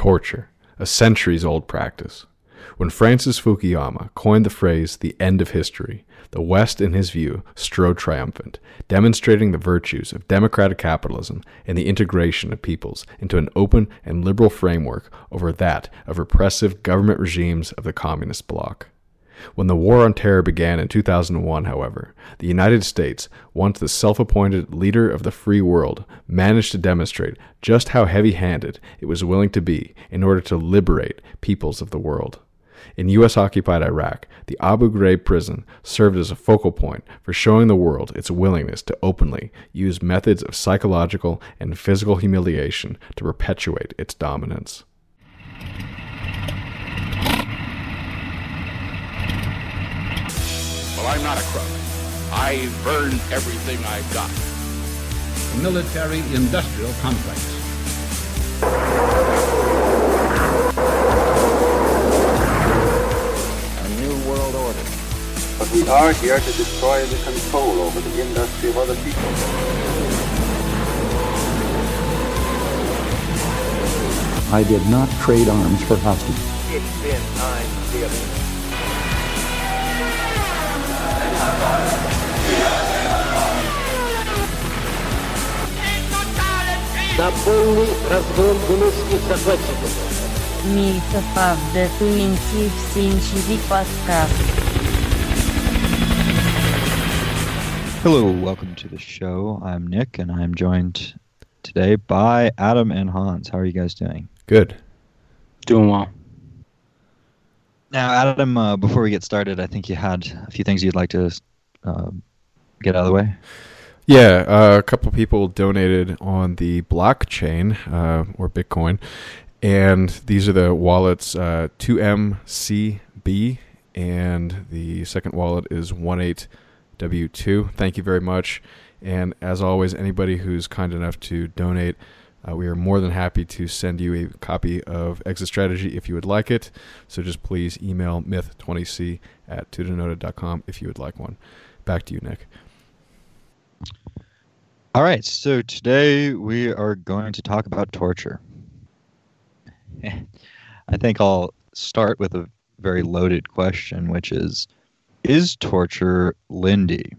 torture, a centuries old practice. When Francis Fukuyama coined the phrase the end of history, the West, in his view, strode triumphant, demonstrating the virtues of democratic capitalism and the integration of peoples into an open and liberal framework over that of repressive government regimes of the communist bloc. When the War on Terror began in 2001, however, the United States, once the self appointed leader of the free world, managed to demonstrate just how heavy handed it was willing to be in order to liberate peoples of the world. In U.S. occupied Iraq, the Abu Ghraib prison served as a focal point for showing the world its willingness to openly use methods of psychological and physical humiliation to perpetuate its dominance. Well, I'm not a crook. I've earned everything I've got. The military industrial complex. A new world order. But we are here to destroy the control over the industry of other people. I did not trade arms for hostages. It's been time stealing на полный разгром гнусных захватчиков. Милька правда туинти в сенчери подкаст. Hello, welcome to the show. I'm Nick, and I'm joined today by Adam and Hans. How are you guys doing? Good. Doing well. Now, Adam, uh, before we get started, I think you had a few things you'd like to uh, get out of the way. Yeah, uh, a couple people donated on the blockchain uh, or Bitcoin, and these are the wallets uh, 2MCB, and the second wallet is 18W2. Thank you very much. And as always, anybody who's kind enough to donate, uh, we are more than happy to send you a copy of Exit Strategy if you would like it. So just please email myth20c at tutanota.com if you would like one. Back to you, Nick. All right, so today we are going to talk about torture. I think I'll start with a very loaded question, which is Is torture Lindy?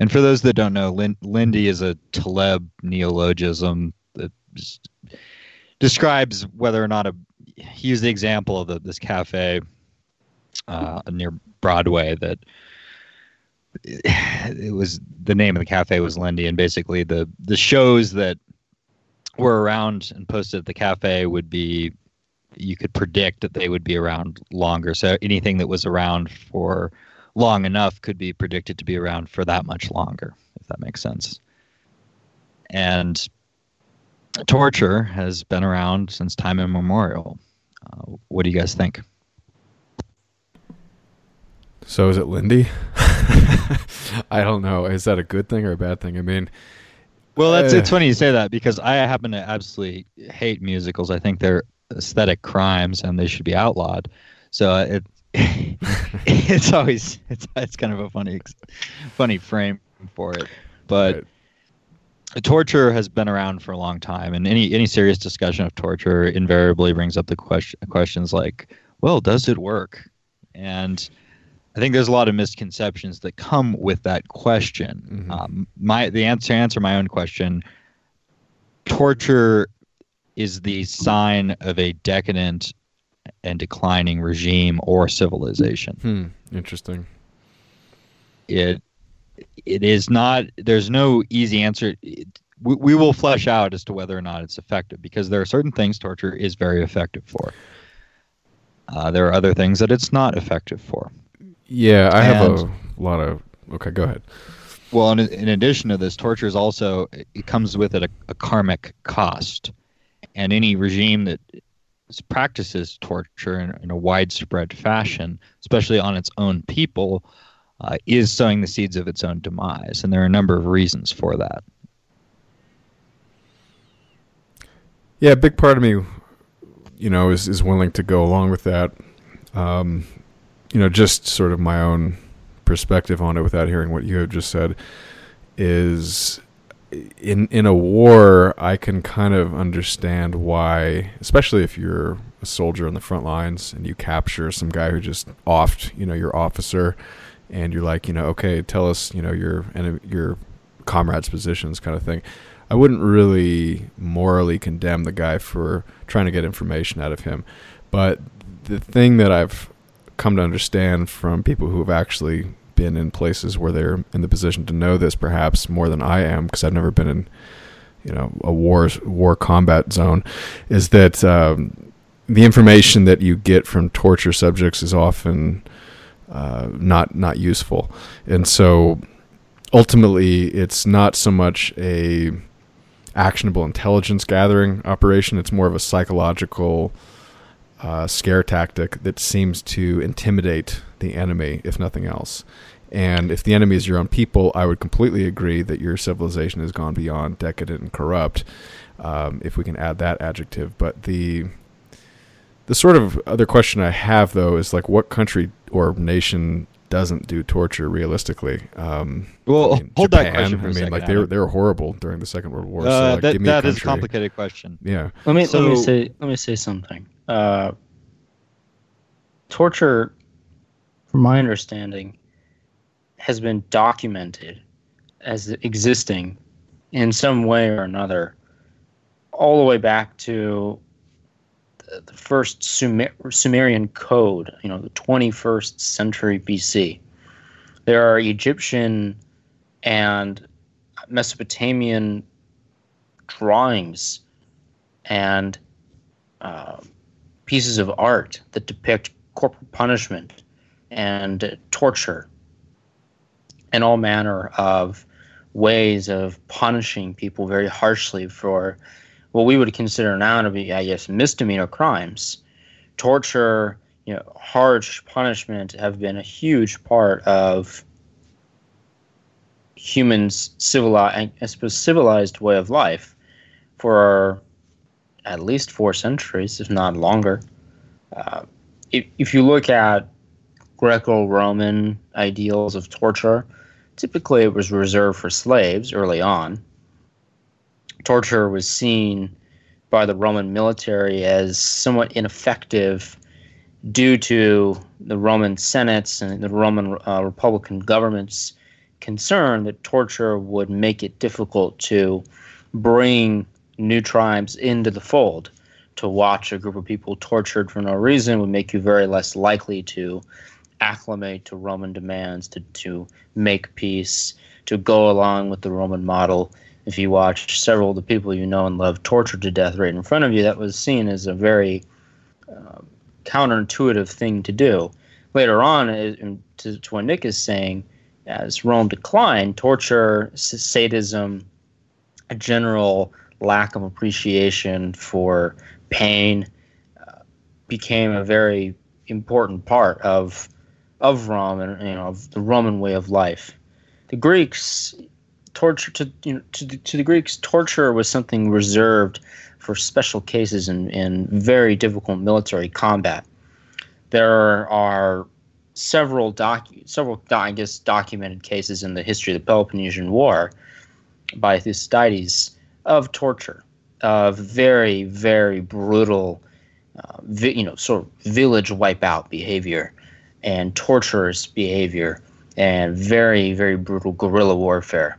And for those that don't know, Lin- Lindy is a Taleb neologism describes whether or not a. He used the example of the, this cafe uh, near Broadway that it was the name of the cafe was Lindy, and basically the the shows that were around and posted at the cafe would be you could predict that they would be around longer. So anything that was around for long enough could be predicted to be around for that much longer, if that makes sense. And torture has been around since time immemorial. Uh, what do you guys think? So is it Lindy? I don't know. Is that a good thing or a bad thing? I mean, well, that's uh, it's funny you say that because I happen to absolutely hate musicals. I think they're aesthetic crimes and they should be outlawed. So it it's always it's it's kind of a funny funny frame for it. But right. Torture has been around for a long time, and any any serious discussion of torture invariably brings up the question questions like, well, does it work? And I think there's a lot of misconceptions that come with that question. Mm-hmm. Um, my the answer answer my own question. Torture is the sign of a decadent and declining regime or civilization. Hmm. Interesting. It it is not. There's no easy answer. We, we will flesh out as to whether or not it's effective because there are certain things torture is very effective for. Uh, there are other things that it's not effective for. Yeah, I have a lot of. Okay, go ahead. Well, in, in addition to this, torture is also it comes with it a, a karmic cost, and any regime that practices torture in, in, a widespread fashion, especially on its own people, uh, is sowing the seeds of its own demise, and there are a number of reasons for that. Yeah, a big part of me, you know, is is willing to go along with that. Um, you know, just sort of my own perspective on it without hearing what you have just said is in in a war, I can kind of understand why, especially if you're a soldier on the front lines and you capture some guy who just offed, you know, your officer, and you're like, you know, okay, tell us, you know, your and your comrade's positions, kind of thing. I wouldn't really morally condemn the guy for trying to get information out of him, but the thing that I've come to understand from people who have actually been in places where they're in the position to know this perhaps more than I am because I've never been in you know a war war combat zone is that um, the information that you get from torture subjects is often uh, not not useful and so ultimately it's not so much a actionable intelligence gathering operation it's more of a psychological uh, scare tactic that seems to intimidate the enemy, if nothing else. And if the enemy is your own people, I would completely agree that your civilization has gone beyond decadent and corrupt, um, if we can add that adjective. But the the sort of other question I have though is like, what country or nation doesn't do torture realistically? Um, well, I mean, hold Japan, that question for I a mean, second. like they were they were horrible during the Second World War. so Uh, like, that give me a that is a complicated question. Yeah. Let me let me say let me say something. Uh, torture, from my understanding, has been documented as existing in some way or another, all the way back to the, first Sumer- Sumerian code. You know, the twenty first century BC. There are Egyptian and Mesopotamian drawings and uh, pieces of art that depict corporal punishment and uh, torture and all manner of ways of punishing people very harshly for what we would consider now to be, I guess, misdemeanor crimes. Torture, you know, harsh punishment have been a huge part of humans' civilized, civilized way of life for at least four centuries, if not longer. Uh, if, if you look at Greco Roman ideals of torture, typically it was reserved for slaves early on. Torture was seen by the Roman military as somewhat ineffective due to the Roman senates and the Roman uh, Republican government's concern that torture would make it difficult to bring new tribes into the fold. To watch a group of people tortured for no reason would make you very less likely to acclimate to Roman demands, to, to make peace, to go along with the Roman model. If you watch several of the people you know and love tortured to death right in front of you, that was seen as a very uh, counterintuitive thing to do. Later on, it- to, to what Nick is saying, as Rome declined, torture, sadism, a general lack of appreciation for pain uh, became a very important part of of Rome and you know of the Roman way of life. The Greeks torture to you know to the, to the Greeks torture was something reserved for special cases in, in very difficult military combat. There are several doc several I guess documented cases in the history of the Peloponnesian War by Thucydides of torture, of very very brutal, uh, vi- you know, sort of village wipeout behavior and torturous behavior and very very brutal guerrilla warfare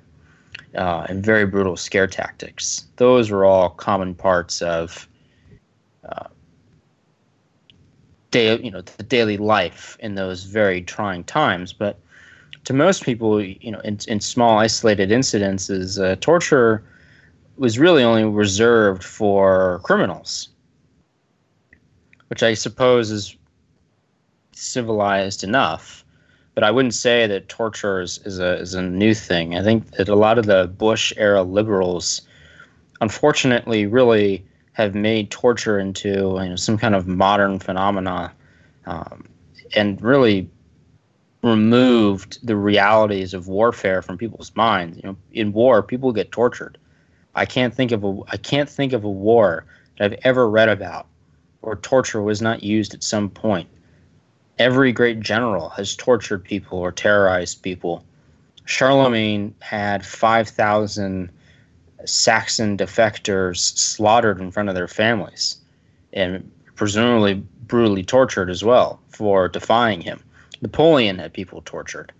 uh, and very brutal scare tactics. Those were all common parts of uh, day, you know, the daily life in those very trying times. But to most people, you know, in, in small isolated incidences, uh, torture was really only reserved for criminals, which I suppose is civilized enough. But I wouldn't say that torture is, is a is a new thing. I think that a lot of the Bush era liberals, unfortunately, really have made torture into you know, some kind of modern phenomena, um, and really removed the realities of warfare from people's minds. You know, in war, people get tortured. I can't think of a I can't think of a war that I've ever read about where torture was not used at some point. Every great general has tortured people or terrorized people. Charlemagne had 5,000 Saxon defectors slaughtered in front of their families and presumably brutally tortured as well for defying him. Napoleon had people tortured.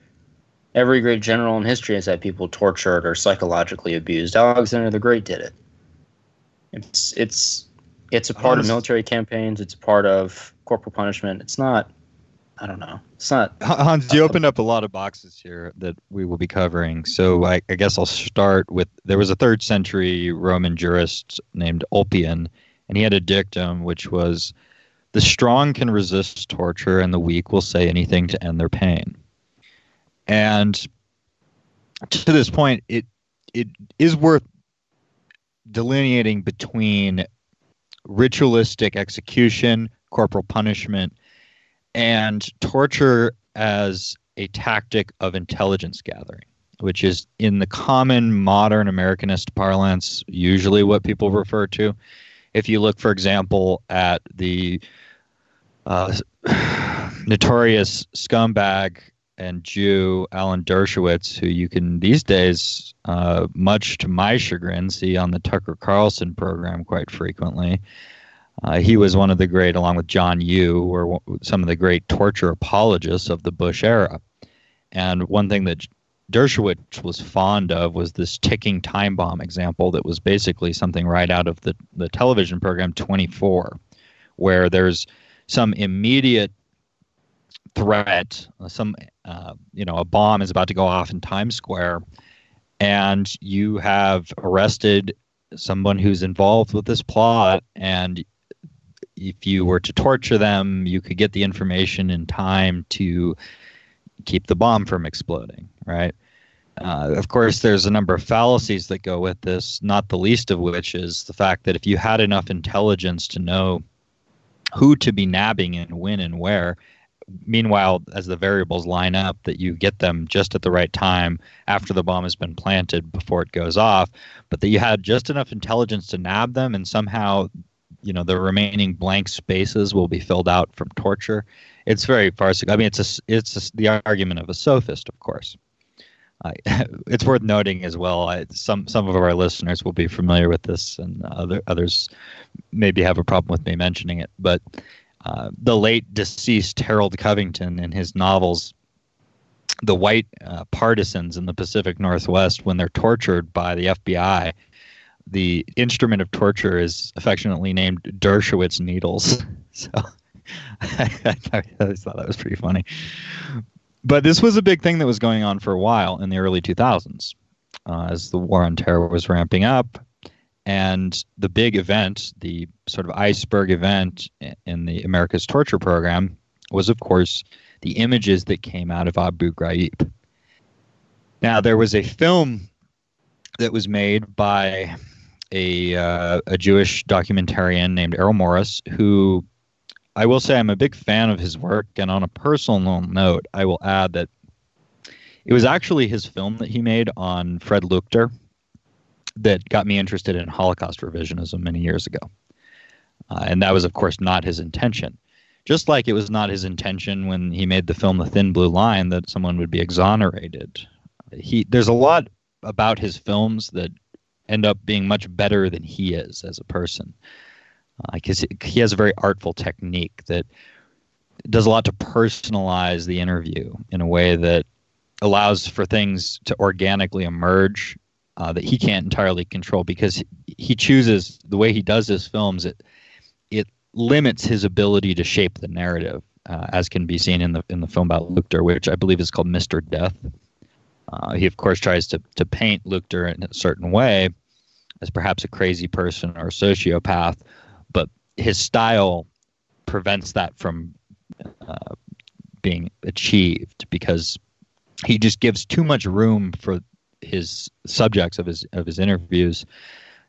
Every great general in history has had people tortured or psychologically abused. Alexander the Great did it. It's it's it's a part of military campaigns. It's a part of corporal punishment. It's not. I don't know. It's not. Hans, you opened up a lot of boxes here that we will be covering. So I, I guess I'll start with there was a third century Roman jurist named Ulpian, and he had a dictum which was the strong can resist torture and the weak will say anything to end their pain. And to this point, it it is worth delineating between ritualistic execution, corporal punishment, and torture as a tactic of intelligence gathering, which is in the common modern Americanist parlance, usually what people refer to. If you look, for example, at the uh, notorious scumbag and Jew Alan Dershowitz, who you can these days, uh, much to my chagrin, see on the Tucker Carlson program quite frequently. Uh, he was one of the great, along with John Yoo, were some of the great torture apologists of the Bush era. And one thing that Dershowitz was fond of was this ticking time bomb example that was basically something right out of the, the television program 24, where there's some immediate threat, uh, some uh, you know, a bomb is about to go off in Times Square, and you have arrested someone who's involved with this plot, and if you were to torture them, you could get the information in time to keep the bomb from exploding, right? Uh, of course, there's a number of fallacies that go with this, not the least of which is the fact that if you had enough intelligence to know who to be nabbing and when and where, meanwhile, as the variables line up, that you get them just at the right time after the bomb has been planted before it goes off, but that you had just enough intelligence to nab them and somehow you know the remaining blank spaces will be filled out from torture. It's very farcical. I mean, it's a, it's a, the argument of a sophist, of course. Uh, it's worth noting as well. I, some some of our listeners will be familiar with this, and other others maybe have a problem with me mentioning it. But uh, the late deceased Harold Covington, in his novels, the white uh, partisans in the Pacific Northwest, when they're tortured by the FBI, the instrument of torture is affectionately named Dershowitz needles. So I, always thought that was pretty funny. But this was a big thing that was going on for a while in the early 2000s uh, as the war on terror was ramping up. And the big event, the sort of iceberg event in the America's Torture Program, was, of course, the images that came out of Abu Ghraib. Now, there was a film that was made by a uh, a Jewish documentarian named Errol Morris, who I will say I'm a big fan of his work. And on a personal note, I will add that it was actually his film that he made on Fred Leuchter that got me interested in Holocaust revisionism many years ago. Uh, and that was, of course, not his intention. Just like it was not his intention when he made the film The Thin Blue Line that someone would be exonerated. He there's a lot about his films that end up being much better than he is as a person. Because uh, he has a very artful technique that does a lot to personalize the interview in a way that allows for things to organically emerge uh, that he can't entirely control because he chooses the way he does his films. It it limits his ability to shape the narrative, uh, as can be seen in the in the film about Leuchter, which I believe is called Mister Death. Uh, he of course tries to to paint Leuchter in a certain way as perhaps a crazy person or a sociopath, but his style prevents that from uh, being achieved because he just gives too much room for his subjects of his of his interviews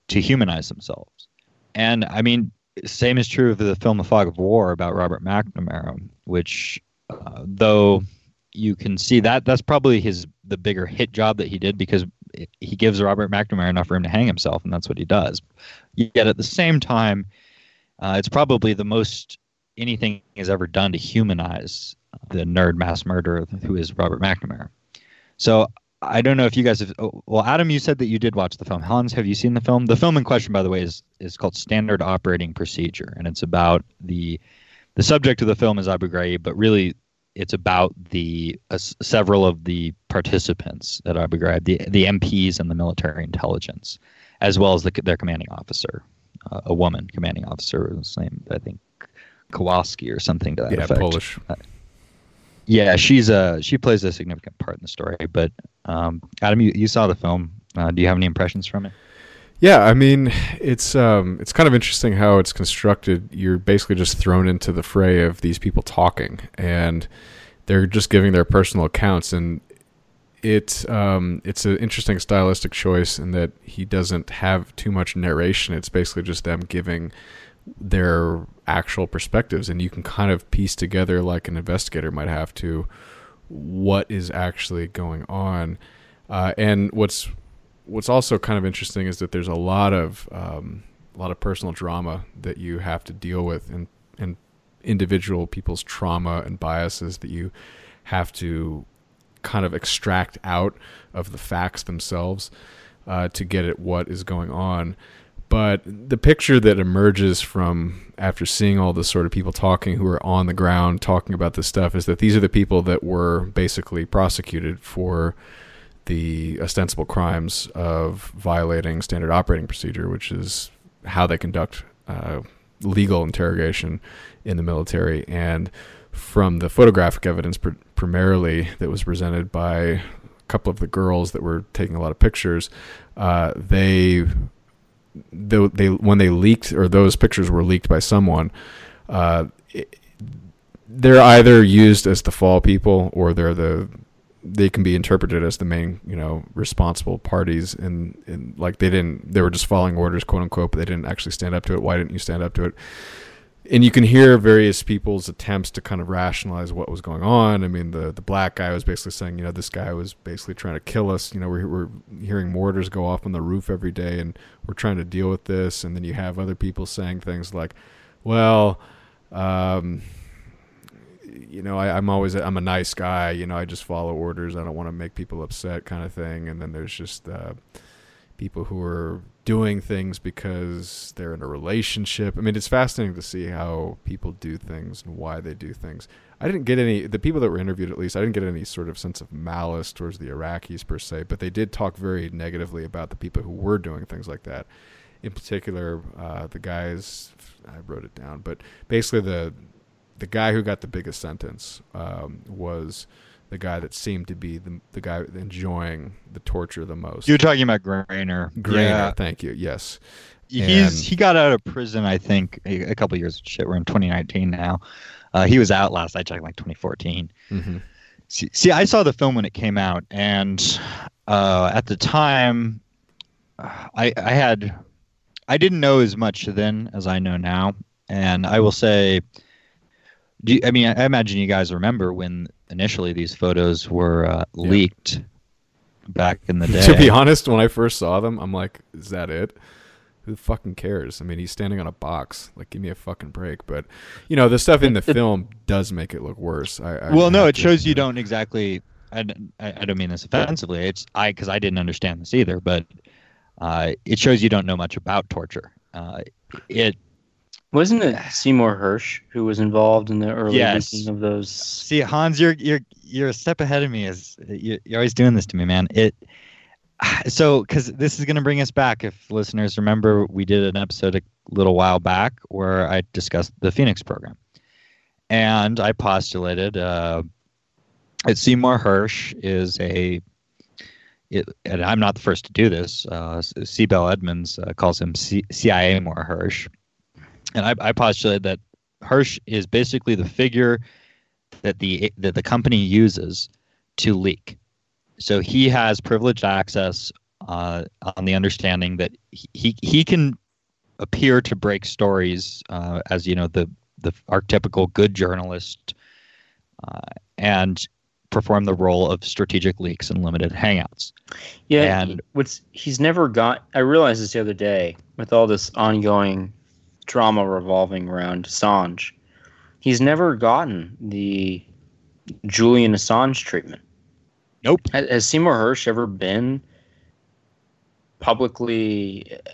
to humanize themselves. And I mean, same is true of the film The Fog of War about Robert McNamara, which uh, though you can see that that's probably his the bigger hit job that he did because he gives Robert McNamara enough room to hang himself, and that's what he does. Yet at the same time, uh, it's probably the most anything has ever done to humanize the nerd mass murderer who is Robert McNamara. So I don't know if you guys have. Oh, well, Adam, you said that you did watch the film. Hans, have you seen the film? The film in question, by the way, is is called Standard Operating Procedure, and it's about the the subject of the film is Abu Ghraib, but really it's about the uh, several of the participants at Abu Ghraib, the the MPs and the military intelligence, as well as the, their commanding officer, uh, a woman commanding officer, was named I think Kowalski or something to that Yeah, effect. Polish. Uh, yeah, she's a she plays a significant part in the story. But um, Adam, you, you saw the film. Uh, do you have any impressions from it? Yeah, I mean, it's um, it's kind of interesting how it's constructed. You're basically just thrown into the fray of these people talking, and they're just giving their personal accounts, and it's um, it's an interesting stylistic choice in that he doesn't have too much narration. It's basically just them giving their actual perspectives, and you can kind of piece together, like an investigator might have to, what is actually going on. Uh, and what's what's also kind of interesting is that there's a lot of um, a lot of personal drama that you have to deal with, and and individual people's trauma and biases that you have to kind of extract out of the facts themselves uh, to get at what is going on. But the picture that emerges from after seeing all the sort of people talking who are on the ground talking about this stuff is that these are the people that were basically prosecuted for the ostensible crimes of violating standard operating procedure, which is how they conduct uh, legal interrogation in the military. And from the photographic evidence, pr- primarily that was presented by a couple of the girls that were taking a lot of pictures, uh, they they, they when they leaked or those pictures were leaked by someone, uh, it, they're either used as the fall people or they're the they can be interpreted as the main you know responsible parties and, and like they didn't they were just following orders quote unquote but they didn't actually stand up to it why didn't you stand up to it and you can hear various people's attempts to kind of rationalize what was going on. I mean, the the black guy was basically saying, you know, this guy was basically trying to kill us. You know, we're we're hearing mortars go off on the roof every day, and we're trying to deal with this. And then you have other people saying things like, well, um, you know, I, I'm always I'm a nice guy. You know, I just follow orders. I don't want to make people upset, kind of thing. And then there's just uh, people who are doing things because they're in a relationship. I mean, it's fascinating to see how people do things and why they do things. I didn't get any the people that were interviewed at least. I didn't get any sort of sense of malice towards the Iraqis per se, but they did talk very negatively about the people who were doing things like that. In particular, uh, the guys I wrote it down, but basically the the guy who got the biggest sentence um, was the guy that seemed to be the the guy enjoying the torture the most. You're talking about Graner. Graner, Yeah. thank you. Yes. He's And- he got out of prison, I think, a, a couple years. Shit, we're in 2019 now. Uh, he was out last I checked, like 2014. hmm See, see, I saw the film when it came out, and uh, at the time, I, I had, I didn't know as much then as I know now, and I will say, do you, I mean, I imagine you guys remember when initially these photos were uh, leaked back in the day. to be honest, when I first saw them, I'm like, is that it? Who fucking cares? I mean, he's standing on a box. Like, give me a fucking break. But, you know, the stuff in the film does make it look worse. I, I well, no, it to shows you don't exactly. I, don't- I I don't mean this offensively. It's I because I didn't understand this either, but uh, it shows you don't know much about torture. Uh, it Wasn't it Seymour Hersh who was involved in the early Yes. of those? see Hans, you're you're you're a step ahead of me. Is you, you're always doing this to me, man? It so because this is going to bring us back. If listeners remember, we did an episode a little while back where I discussed the Phoenix program, and I postulated uh, that Seymour Hersh is a it, and I'm not the first to do this. Uh, Sibel Edmonds uh, calls him C- CIA Moore Hersh, and I, I postulated that Hersh is basically the figure that the that the company uses to leak. So he has privileged access uh, on the understanding that he he can appear to break stories uh, as you know the the archetypical good journalist uh, and perform the role of strategic leaks and limited hangouts. Yeah, And- he- what's he's never got. I realized this the other day with all this ongoing drama revolving around Assange. He's never gotten the Julian Assange treatment. Nope. Has, has Seymour Hersh ever been publicly uh,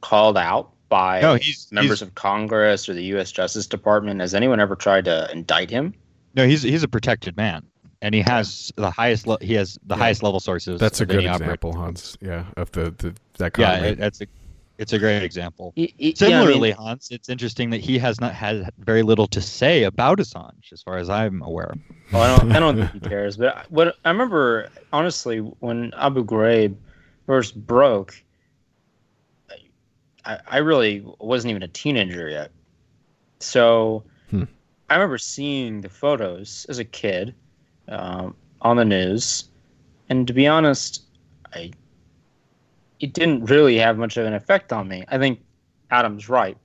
called out by No, he's- members he's- of Congress or the U.S. Justice Department? Has anyone ever tried to indict him? No, he's he's a protected man, and he has the highest. Le- he has the Yeah. highest level sources. That's a good any operator. example, Hans. Yeah, of the, the that Yeah, comment. it, that's a it's a great example. Y- y- yeah, I mean- Similarly, Hans, it's interesting that he has not had very little to say about Assange, as far as I'm aware. Well, I don't, I don't think he cares. But I- what I remember, honestly, when Abu Ghraib first broke, I, I really wasn't even a teenager yet. So Hmm. I remember seeing the photos as a kid um, on the news, and to be honest, I it didn't really have much of an effect on me. I think Adam's right.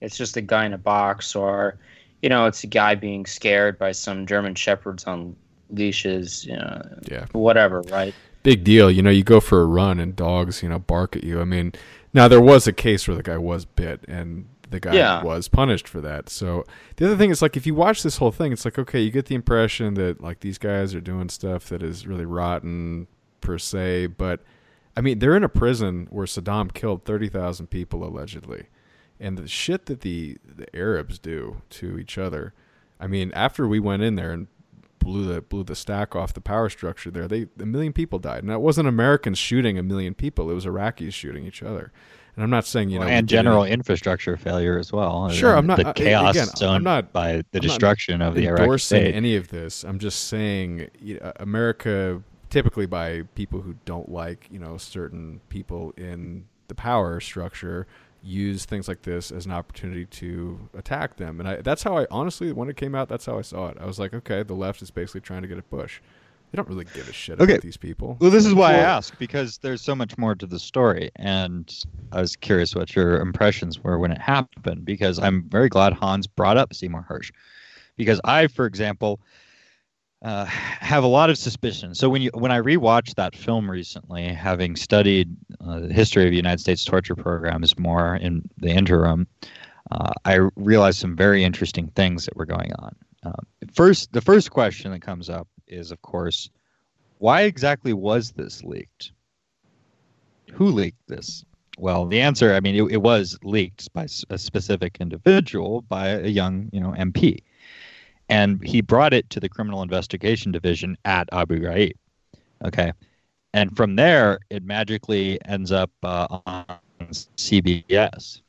It's just a guy in a box, or you know, it's a guy being scared by some German shepherds on leashes, you know, Yeah. whatever, right? big deal. You know, you go for a run and dogs, you know, bark at you. I mean, now there was a case where the guy was bit and the guy Yeah. was punished for that. So the other thing is like if you watch this whole thing, it's like okay, you get the impression that like these guys are doing stuff that is really rotten per se, but I mean, they're in a prison where Saddam killed 30,000 people allegedly. And the shit that the the Arabs do to each other. I mean, after we went in there and blew the blew the stack off the power structure there. They a million people died. And it wasn't Americans shooting a million people; it was Iraqis shooting each other. And I'm not saying you know and general infrastructure failure as well. Sure, I'm not- the chaos again, I'm not- by the I'm not destruction of the Iraqi state. any of this. I'm just saying you uh, know, America, typically by people who don't like you know certain people in the power structure, use things like this as an opportunity to attack them. And I, that's how I honestly, when it came out, that's how I saw it. I was like, okay, the left is basically trying to get at Bush. They don't really give a shit Okay. about these people. Well, this is why I Well, ask because there's so much more to the story, and I was curious what your impressions were when it happened. Because I'm very glad Hans brought up Seymour Hersh, because I, for example, uh, have a lot of suspicion. So when you when I rewatched that film recently, having studied uh, the history of the United States torture programs more in the interim, uh, I realized some very interesting things that were going on. Uh, first, the first question that comes up is, of course, why exactly was this leaked? Who leaked this? Well, the answer, I mean, it, it was leaked by a specific individual, by a young, you know, MP, and he brought it to the Criminal Investigation Division at Abu Ghraib. Okay, and from there, it magically ends up uh, on CBS,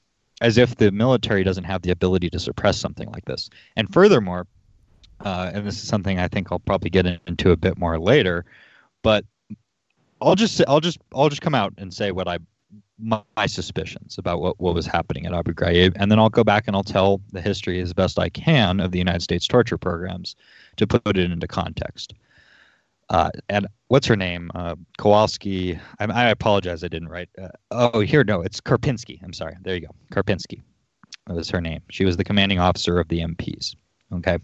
as if the military doesn't have the ability to suppress something like this. And furthermore, uh, and this is something I think I'll probably get into a bit more later, but I'll just I'll just I'll just come out and say what I my, my suspicions about what, what was happening at Abu Ghraib, and then I'll go back and I'll tell the history as best I can of the United States torture programs to put it into context. Uh, and what's her name? Uh, Kowalski. I, I apologize, I didn't write. Uh, oh, here, no, it's Karpinski. I'm sorry. There you go, Karpinski. That was her name. She was the commanding officer of the MPs. Okay.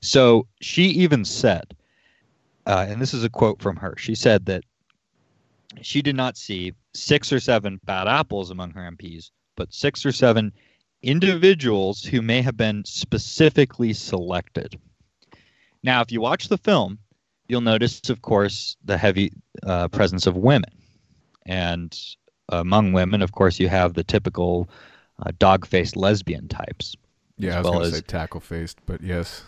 So she even said, uh, and this is a quote from her. She said that she did not see six or seven bad apples among her MPs, but six or seven individuals who may have been specifically selected. Now, if you watch the film, you'll notice, of course, the heavy uh, presence of women. And among women, of course, you have the typical uh, dog faced lesbian types. Yeah, as I was well going to say tackle faced, but yes,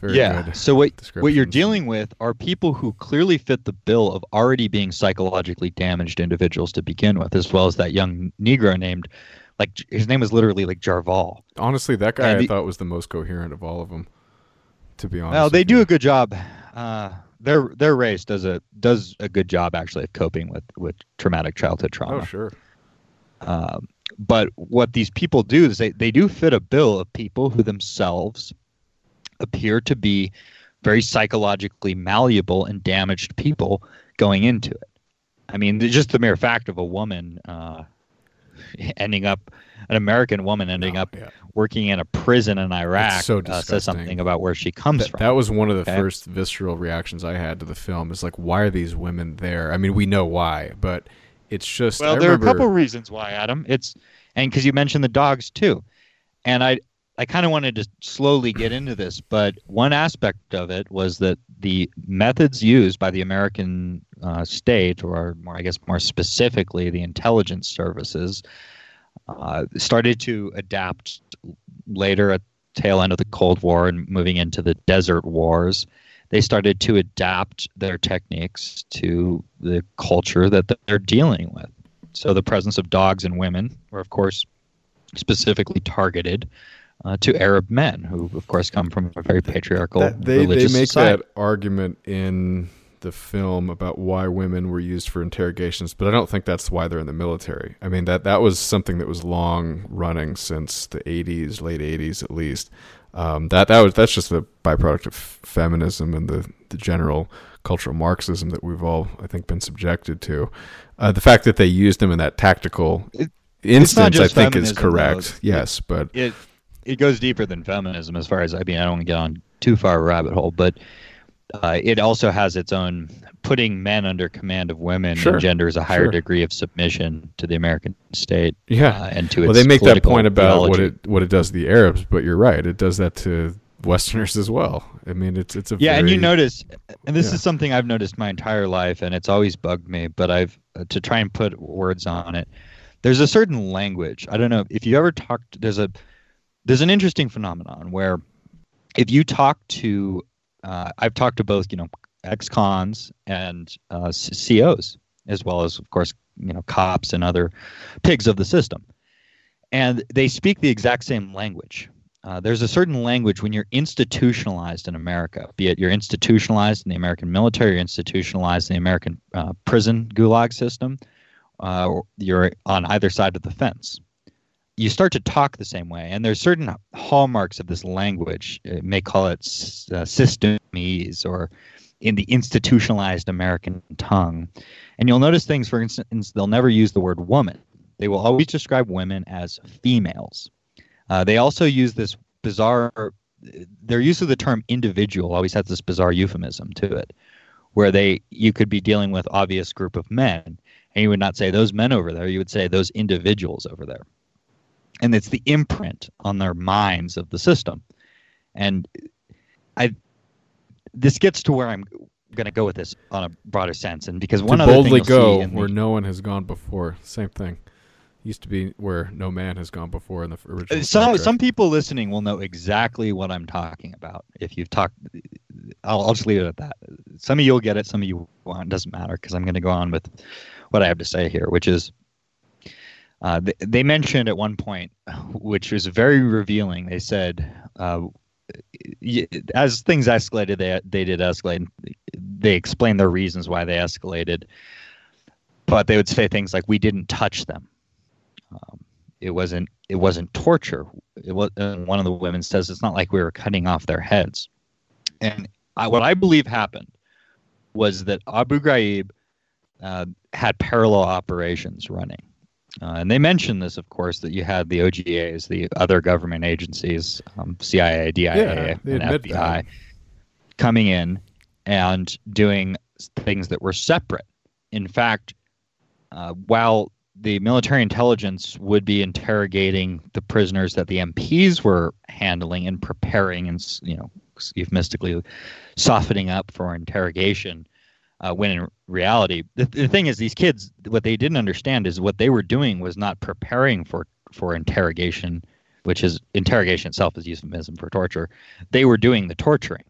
very yeah. good. So what what you're dealing with are people who clearly fit the bill of already being psychologically damaged individuals to begin with, as well as that young Negro named, like his name was literally like Javal. Honestly, that guy And I the- thought was the most coherent of all of them. To be honest, Well, they do a good job. Uh, their their race does a does a good job actually of coping with with traumatic childhood trauma. Oh, sure. Um, but what these people do is they, they do fit a bill of people who themselves appear to be very psychologically malleable and damaged people going into it. I mean, just the mere fact of a woman uh, ending up, an American woman ending up working in a prison in Iraq so uh, says something about where she comes That, from. that was one of the okay? first visceral reactions I had to the film. Is like, why are these women there? I mean, we know why, but it's just. Well, I there remember, are a couple reasons why, Adam. It's and because you mentioned the dogs too, and I I kind of wanted to slowly get into this, but one aspect of it was that the methods used by the American uh, state, or more, I guess more specifically, the intelligence services, uh, started to adapt later at tail end of the Cold War and moving into the Desert Wars. They started to adapt their techniques to the culture that they're dealing with. So the presence of dogs and women were, of course, specifically targeted uh, to Arab men, who of course come from a very patriarchal That- they religious they make society. that argument in the film about why women were used for interrogations, but I don't think that's why they're in the military. I mean that that was something that was long running since the 80s, late 80s at least. Um, that that was that's just a byproduct of feminism and the the general cultural Marxism that we've all I think been subjected to. Uh, the fact that they used them in that tactical not instance, I think, is correct. though. Yes, but it it goes deeper than feminism as far as I mean I don't want to get on too far a rabbit hole, but uh, it also has its own putting men under command of women Sure, engenders a higher sure. degree of submission to the American state. Yeah, uh, and to well, they make that point about what it what it does to the Arabs, but you're right, it does that to Westerners as well. I mean, it's it's a yeah, and you notice, and this Yeah. is something I've noticed my entire life, and it's always bugged me. But I've uh, to try and put words on it. There's a certain language. I don't know if you ever talked. There's a there's an interesting phenomenon where if you talk to, uh, I've talked to both, you know, ex-cons and uh, COs, as well as, of course, you know, cops and other pigs of the system, and they speak the exact same language. Uh, there's a certain language when you're institutionalized in America, be it you're institutionalized in the American military, you're institutionalized in the American uh, prison gulag system, uh, you're on either side of the fence. You start to talk the same way, and there's certain hallmarks of this language. It may call it uh, systemese or in the institutionalized American tongue. And you'll notice things, for instance, they'll never use the word woman. They will always describe women as females. Uh, they also use this bizarre, their use of the term individual always has this bizarre euphemism to it, where they you could be dealing with obvious group of men, and you would not say those men over there, you would say those individuals over there. And it's the imprint on their minds of the system. And I this gets to where I'm going to go with this on a broader sense, and because one of to other boldly go in the- where no one has gone before. Same thing. Used to be where no man has gone before in the original. Uh, some some people listening will know exactly what I'm talking about. If you've talked, I'll, I'll just leave it at that. Some of you'll get it, some of you won't. Doesn't matter because I'm going to go on with what I have to say here, which is uh, they, they mentioned at one point, which was very revealing. They said, uh, as things escalated, they they did escalate. They explained their reasons why they escalated, but they would say things like, "We didn't touch them." Um, it wasn't it wasn't torture. It was one of the women says it's not like we were cutting off their heads. And I, what I believe happened was that Abu Ghraib uh, had parallel operations running. Uh, and they mentioned this, of course, that you had the OGAs, the other government agencies, um, CIA, DIA, Yeah, and FBI, that. coming in and doing things that were separate. In fact, uh, while the military intelligence would be interrogating the prisoners that the MPs were handling and preparing and you know euphemistically softening up for interrogation, uh, when in reality the, the thing is these kids what they didn't understand is what they were doing was not preparing for for interrogation, which is interrogation itself is euphemism for torture. They were doing the torturing.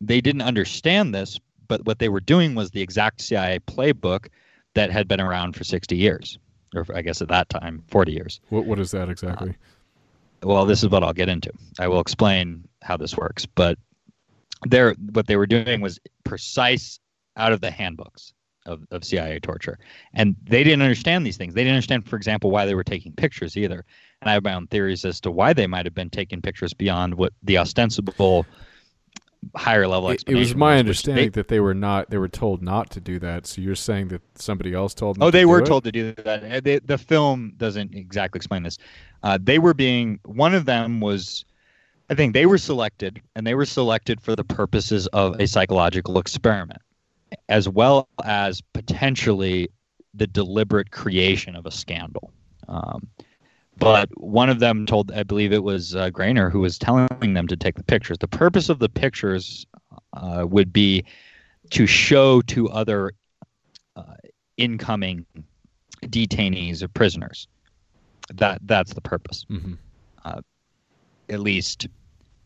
They didn't understand this, but what they were doing was the exact CIA playbook that had been around for 60 years, or I guess at that time, 40 years. What what is that exactly? Well, this is what I'll get into. I will explain how this works, but they're, what they were doing was precise out of the handbooks of, of CIA torture. And they didn't understand these things. They didn't understand, for example, why they were taking pictures either. And I have my own theories as to why they might have been taking pictures beyond what the ostensible higher level It, it was my which understanding they- that they were not. They were told not to do that. So you're saying that somebody else told them? Oh, to they were it? told to do that. Uh, they- the film doesn't exactly explain this. Uh, they were being one of them was, I think they were selected, and they were selected for the purposes of a psychological experiment, as well as potentially the deliberate creation of a scandal. Um, but one of them told, I believe it was uh, Graner, who was telling them to take the pictures. The purpose of the pictures uh, would be to show to other uh, incoming detainees or prisoners. That that's the purpose, Mhm. uh, at least.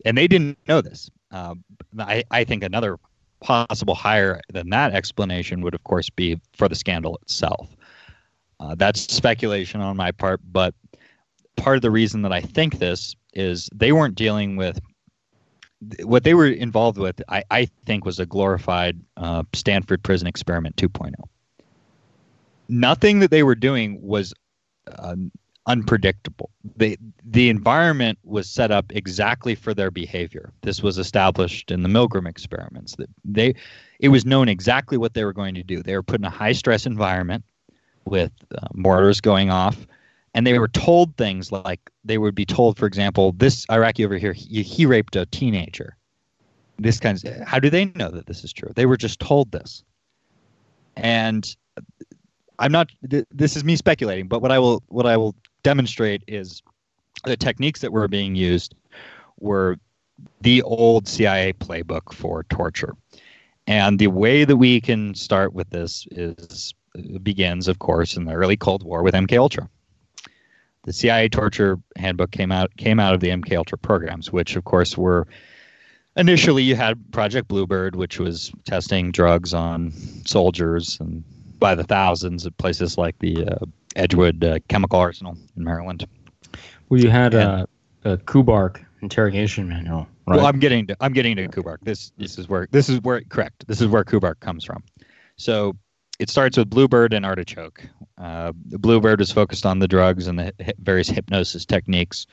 And they didn't know this. Uh, I I think another possible higher than that explanation would, of course, be for the scandal itself. Uh, that's speculation on my part, but part of the reason that I think this is they weren't dealing with what they were involved with. I, I think was a glorified uh, Stanford Prison Experiment 2.0. Nothing that they were doing was um, unpredictable. They, the environment was set up exactly for their behavior. This was established in the Milgram experiments. That they, it was known exactly what they were going to do. They were put in a high stress environment with uh, mortars going off, and they were told things like they would be told, for example, this Iraqi over here, he, he raped a teenager. This kind of how do they know that this is true? They were just told this, and I'm not. Th- this is me speculating, but what I will what I will demonstrate is the techniques that were being used were the old CIA playbook for torture. And the way that we can start with this is begins, of course, in the early Cold War with MK Ultra. The CIA torture handbook came out came out of the MK Ultra programs, which of course were initially you had Project Bluebird, which was testing drugs on soldiers and by the thousands at places like the uh, Edgewood uh, Chemical Arsenal in Maryland. Well, you had And- a, a Kubark interrogation manual, right? Well, I'm getting to I'm getting to Kubark. This this is where this is where correct. This is where Kubark comes from. So it starts with Bluebird and Artichoke. Uh, Bluebird was focused on the drugs and the hy- various hypnosis techniques,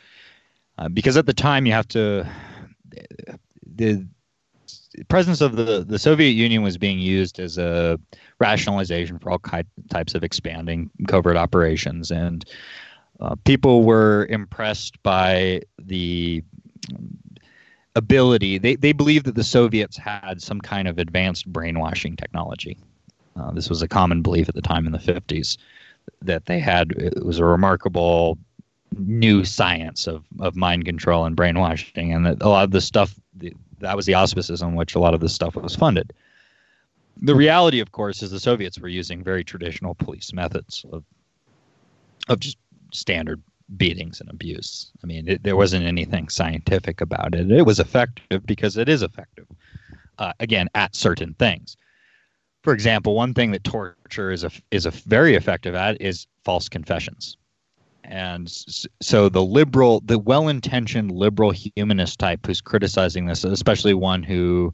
uh, because at the time you have to the presence of the the Soviet Union was being used as a rationalization for all ki- types of expanding covert operations and. Uh, people were impressed by the ability. They, they believed that the Soviets had some kind of advanced brainwashing technology. Uh, this was a common belief at the time in the 50s that they had. It was a remarkable new science of, of mind control and brainwashing, and that a lot of the stuff that was the auspices on which a lot of this stuff was funded. The reality, of course, is the Soviets were using very traditional police methods of of just standard beatings and abuse. I mean, it, there wasn't anything scientific about it. It was effective because it is effective. Uh, again, at certain things. For example, one thing that torture is a is a very effective at is false confessions. And so the liberal, the well-intentioned liberal humanist type who's criticizing this, especially one who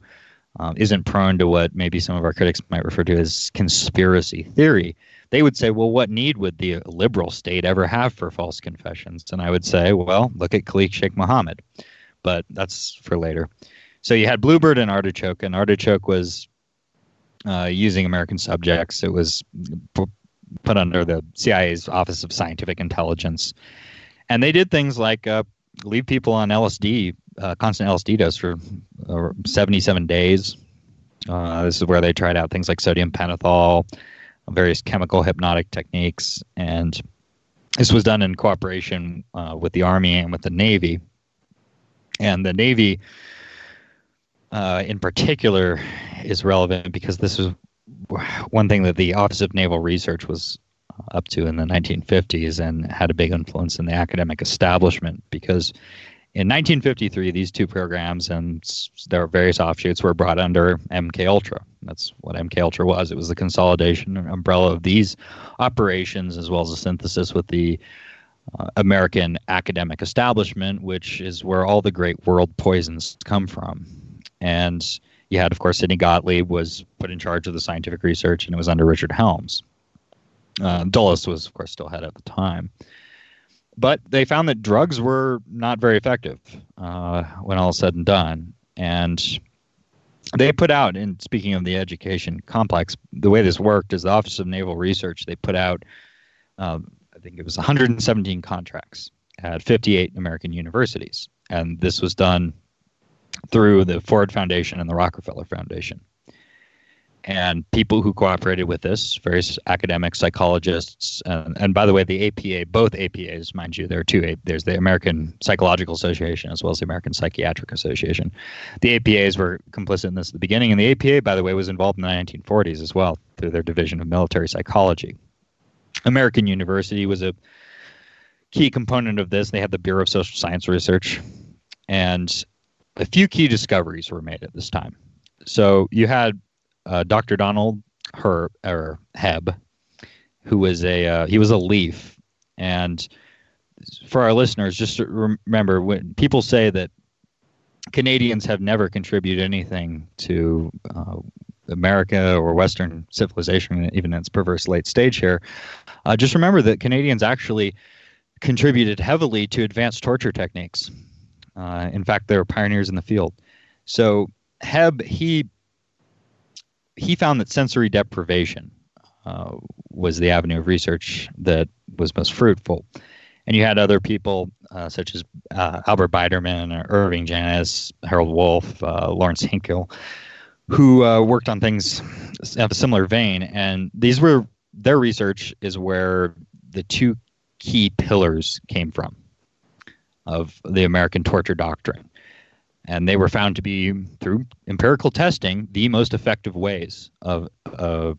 um, isn't prone to what maybe some of our critics might refer to as conspiracy theory, they would say, well, what need would the liberal state ever have for false confessions? And I would say, well, look at Khalid Sheikh Mohammed. But that's for later. So you had Bluebird and Artichoke, and Artichoke was uh, using American subjects. It was p- put under the CIA's Office of Scientific Intelligence. And they did things like uh, leave people on LSD, uh, constant LSD dose for uh, 77 days. Uh, this is where they tried out things like sodium pentothal, various chemical hypnotic techniques, and this was done in cooperation uh, with the Army and with the Navy. And the Navy, uh, in particular, is relevant because this is one thing that the Office of Naval Research was up to in the 1950s and had a big influence in the academic establishment because in 1953 these two programs and their various offshoots were brought under MK Ultra. That's what MK Ultra was. It was the consolidation umbrella of these operations as well as a synthesis with the uh, American academic establishment, which is where all the great world poisons come from. And you had, of course, Sidney Gottlieb was put in charge of the scientific research, and it was under Richard Helms. Uh, Dulles was, of course, still head at the time. But they found that drugs were not very effective uh, when all said and done. And they put out, and speaking of the education complex, the way this worked is the Office of Naval Research, they put out, um, I think it was 117 contracts at 58 American universities. And this was done through the Ford Foundation and the Rockefeller Foundation. And people who cooperated with this, various academics, psychologists, and, and by the way, the APA, both APAs, mind you, there are two. There's the American Psychological Association as well as the American Psychiatric Association. The APAs were complicit in this at the beginning, and the APA, by the way, was involved in the 1940s as well through their division of military psychology. American University was a key component of this. They had the Bureau of Social Science Research, and a few key discoveries were made at this time. So you had uh, Dr. Donald Her or Hebb, who was a uh, he was a leaf, and for our listeners, just remember when people say that Canadians have never contributed anything to uh, America or Western civilization, even in its perverse late stage here, uh, just remember that Canadians actually contributed heavily to advanced torture techniques. Uh, in fact, they were pioneers in the field. So Hebb he he found that sensory deprivation uh, was the avenue of research that was most fruitful. And you had other people uh, such as uh, Albert Biderman, Irving Janis, Harold Wolf, uh, Lawrence Hinkle, who uh, worked on things of a similar vein. And these were their research is where the two key pillars came from of the American torture doctrine and they were found to be through empirical testing the most effective ways of uh,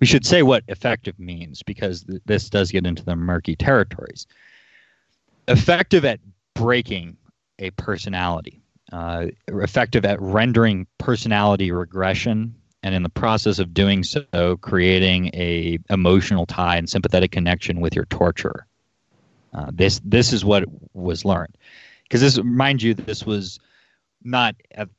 we should say what effective means because th- this does get into the murky territories. Effective at breaking a personality uh, effective at rendering personality regression and in the process of doing so creating a emotional tie and sympathetic connection with your torturer. Uh, this this is what was learned because this, mind you, this was not at,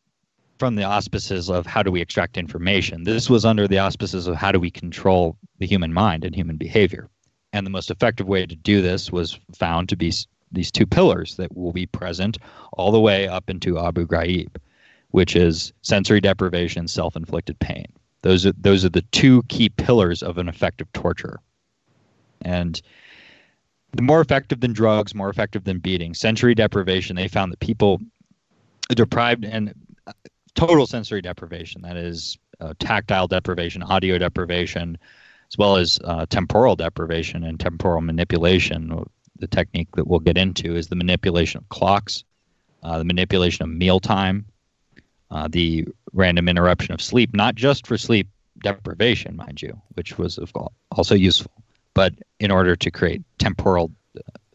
from the auspices of how do we extract information. This was under the auspices of how do we control the human mind and human behavior. And the most effective way to do this was found to be these two pillars that will be present all the way up into Abu Ghraib, which is sensory deprivation, self-inflicted pain. Those are those are the two key pillars of an effective torture. And more effective than drugs, more effective than beating. Sensory deprivation, they found that people deprived and uh, total sensory deprivation, that is uh, tactile deprivation, audio deprivation, as well as uh, temporal deprivation and temporal manipulation. The technique that we'll get into is the manipulation of clocks, uh, the manipulation of mealtime, uh, the random interruption of sleep, not just for sleep deprivation, mind you, which was also useful, but in order to create temporal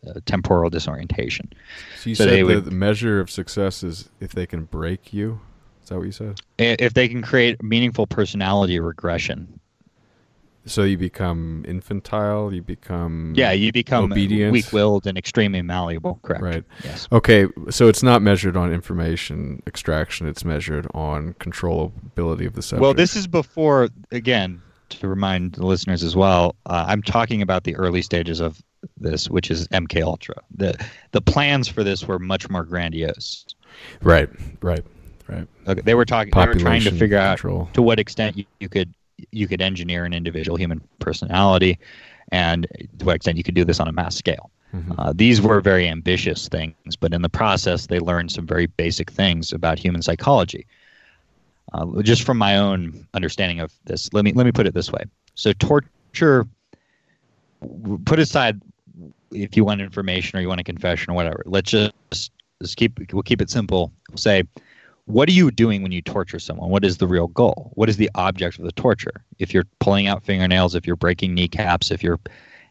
uh, temporal disorientation. So you so said the, would, the measure of success is if they can break you. Is that what you said? If they can create meaningful personality regression. So you become infantile. You become yeah. You become obedient, weak-willed, and extremely malleable. Correct. Right. Yes. Okay. So it's not measured on information extraction. It's measured on controllability of the subject. Well, this is before again to remind the listeners as well, uh, I'm talking about the early stages of this, which is MK Ultra. the The plans for this were much more grandiose. Right, right, right. Okay, they were talking. they were trying to figure control. out to what extent you, you could you could engineer an individual human personality, and to what extent you could do this on a mass scale. Mm-hmm. Uh, these were very ambitious things, but in the process, they learned some very basic things about human psychology. Uh, just from my own understanding of this, let me let me put it this way. So torture, put aside if you want information or you want a confession or whatever. Let's just just keep we'll keep it simple. We'll say, what are you doing when you torture someone? What is the real goal? What is the object of the torture? If you're pulling out fingernails, if you're breaking kneecaps, if you're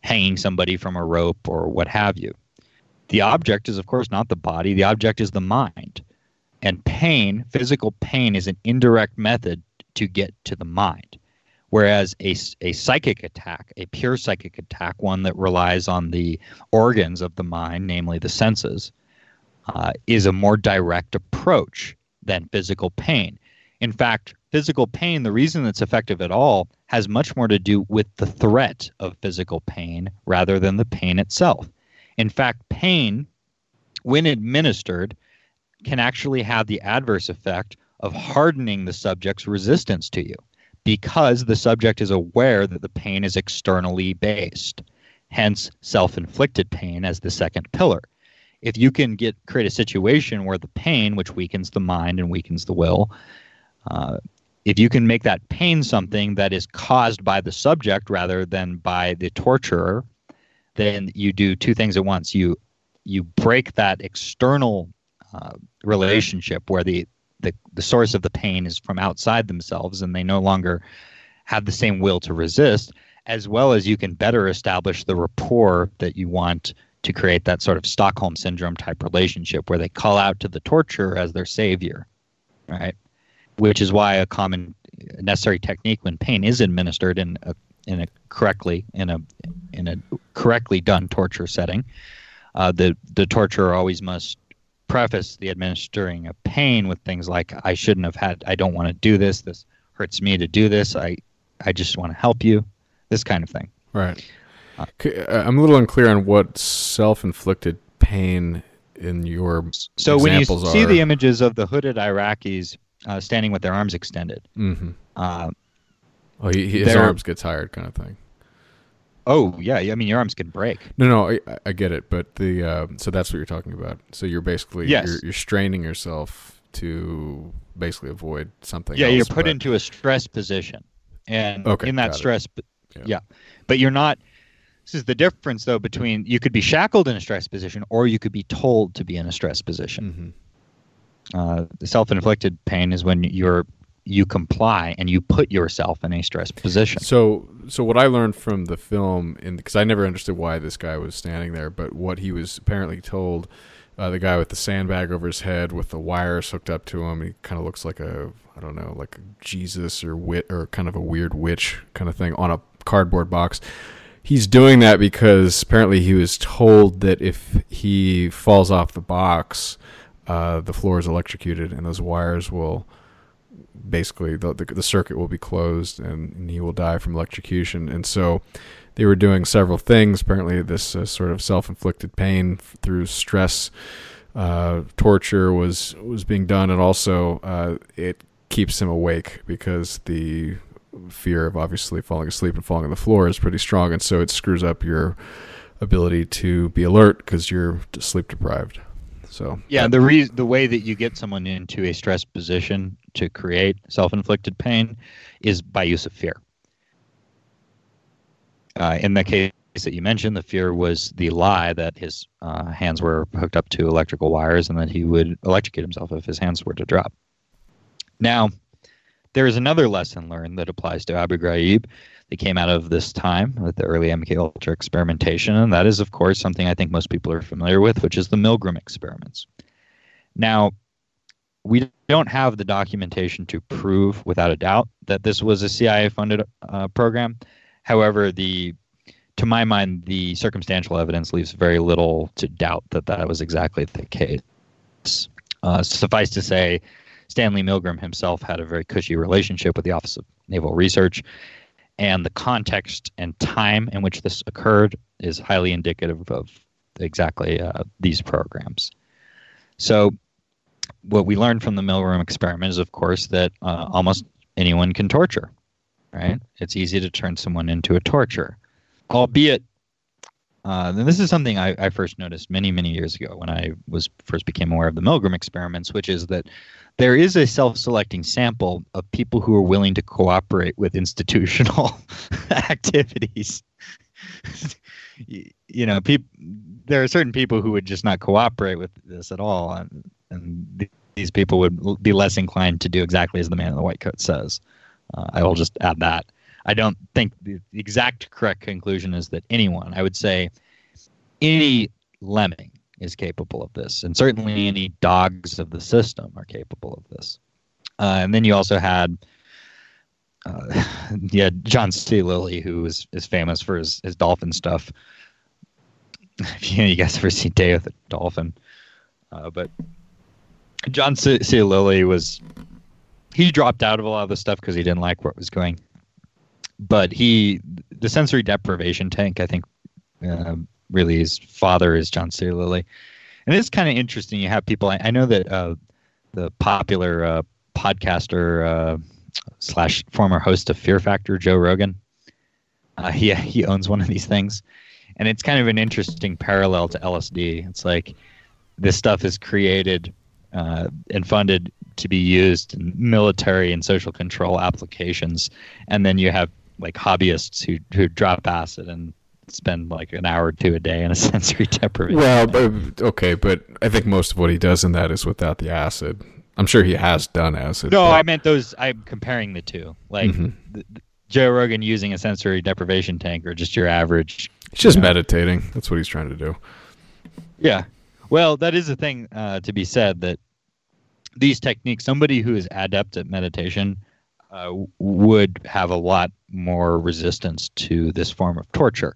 hanging somebody from a rope or what have you. The object is, of course, not the body. The object is the mind. And pain, physical pain, is an indirect method to get to the mind. Whereas a, a psychic attack, a pure psychic attack, one that relies on the organs of the mind, namely the senses, uh, is a more direct approach than physical pain. In fact, physical pain, the reason it's effective at all, has much more to do with the threat of physical pain rather than the pain itself. In fact, pain, when administered, can actually have the adverse effect of hardening the subject's resistance to you because the subject is aware that the pain is externally based hence self-inflicted pain as the second pillar if you can get create a situation where the pain which weakens the mind and weakens the will uh, if you can make that pain something that is caused by the subject rather than by the torturer, then you do two things at once. You you break that external uh, relationship where the, the the source of the pain is from outside themselves and they no longer have the same will to resist, as well as you can better establish the rapport that you want to create that sort of Stockholm syndrome type relationship where they call out to the torturer as their savior, right? Which is why a common necessary technique when pain is administered in a in a correctly in a in a correctly done torture setting, uh, the the torturer always must preface the administering of pain with things like I shouldn't have had I don't want to do this this hurts me to do this I I just want to help you this kind of thing right uh, I'm a little unclear on what self-inflicted pain in your so when you see are. the images of the hooded Iraqis uh, standing with their arms extended Mm-hmm. uh, oh, he- his arms get tired, kind of thing. Oh yeah I mean your arms can break No, no, I, I get it, but the uh, so that's what you're talking about. So you're basically Yes. you're, you're straining yourself to basically avoid something. yeah else, you're put but- into a stress position and Okay, in that stress Yeah. yeah. but you're not this is the difference though between you could be shackled in a stress position or you could be told to be in a stress position Mhm. uh, the self-inflicted pain is when you're you comply and you put yourself in a stress position So, so what I learned from the film, because I never understood why this guy was standing there, but what he was apparently told, uh, the guy with the sandbag over his head with the wires hooked up to him, he kind of looks like a, I don't know, like a Jesus or wit or kind of a weird witch kind of thing on a cardboard box. He's doing that because apparently he was told that if he falls off the box, uh, the floor is electrocuted and those wires will basically the, the, the circuit will be closed and, and he will die from electrocution. And so they were doing several things. Apparently, this uh, sort of self-inflicted pain f- through stress, uh, torture was was being done, and also uh, it keeps him awake because the fear of obviously falling asleep and falling on the floor is pretty strong, and so it screws up your ability to be alert because you're sleep deprived. So yeah the re- the way that you get someone into a stress position to create self-inflicted pain is by use of fear uh, in the case that you mentioned, the fear was the lie that his uh, hands were hooked up to electrical wires and that he would electrocute himself if his hands were to drop. Now, there is another lesson learned that applies to Abu Ghraib that came out of this time with the early MK Ultra experimentation, and that is, of course, something I think most people are familiar with, which is the Milgram experiments. Now, we don't have the documentation to prove without a doubt that this was a CIA-funded uh, program. However, the to my mind, the circumstantial evidence leaves very little to doubt that that was exactly the case. Uh, suffice to say, Stanley Milgram himself had a very cushy relationship with the Office of Naval Research, and the context and time in which this occurred is highly indicative of exactly uh, these programs. So, what we learned from the Milgram experiment is, of course, that uh, almost anyone can torture. Right? It's easy to turn someone into a torturer albeit uh, and this is something I, I first noticed many many years ago when I was first became aware of the Milgram experiments, which is that there is a self-selecting sample of people who are willing to cooperate with institutional activities. you, know, peop- there are certain people who would just not cooperate with this at all, and, and th- these people would be less inclined to do exactly as the man in the white coat says. Uh, I will just add that. I don't think the exact correct conclusion is that anyone, I would say any lemming is capable of this, and certainly any dogs of the system are capable of this. Uh, and then you also had, uh, yeah, John C. Lilly, who is, is famous for his, his dolphin stuff. You, you guys ever see Day with the Dolphin, uh, but John C. C. Lilly was he dropped out of a lot of the stuff because he didn't like it was going but he the sensory deprivation tank i think uh, really his father is john c lilly and it's kind of interesting you have people i, I know that uh, the popular uh, podcaster uh, slash former host of fear factor joe rogan uh, he, he owns one of these things and it's kind of an interesting parallel to lsd it's like this stuff is created uh, and funded to be used in military and social control applications, and then you have like hobbyists who who drop acid and spend like an hour or two a day in a sensory deprivation. Well, but, okay, but I think most of what he does in that is without the acid. I'm sure he has done acid. No, but- I meant those. I'm comparing the two. Like Mhm. th- th- Joe Rogan using a sensory deprivation tank, or just your average. He's just you know. meditating. That's what he's trying to do. Yeah. Well, that is a thing uh, to be said that these techniques, somebody who is adept at meditation uh, would have a lot more resistance to this form of torture.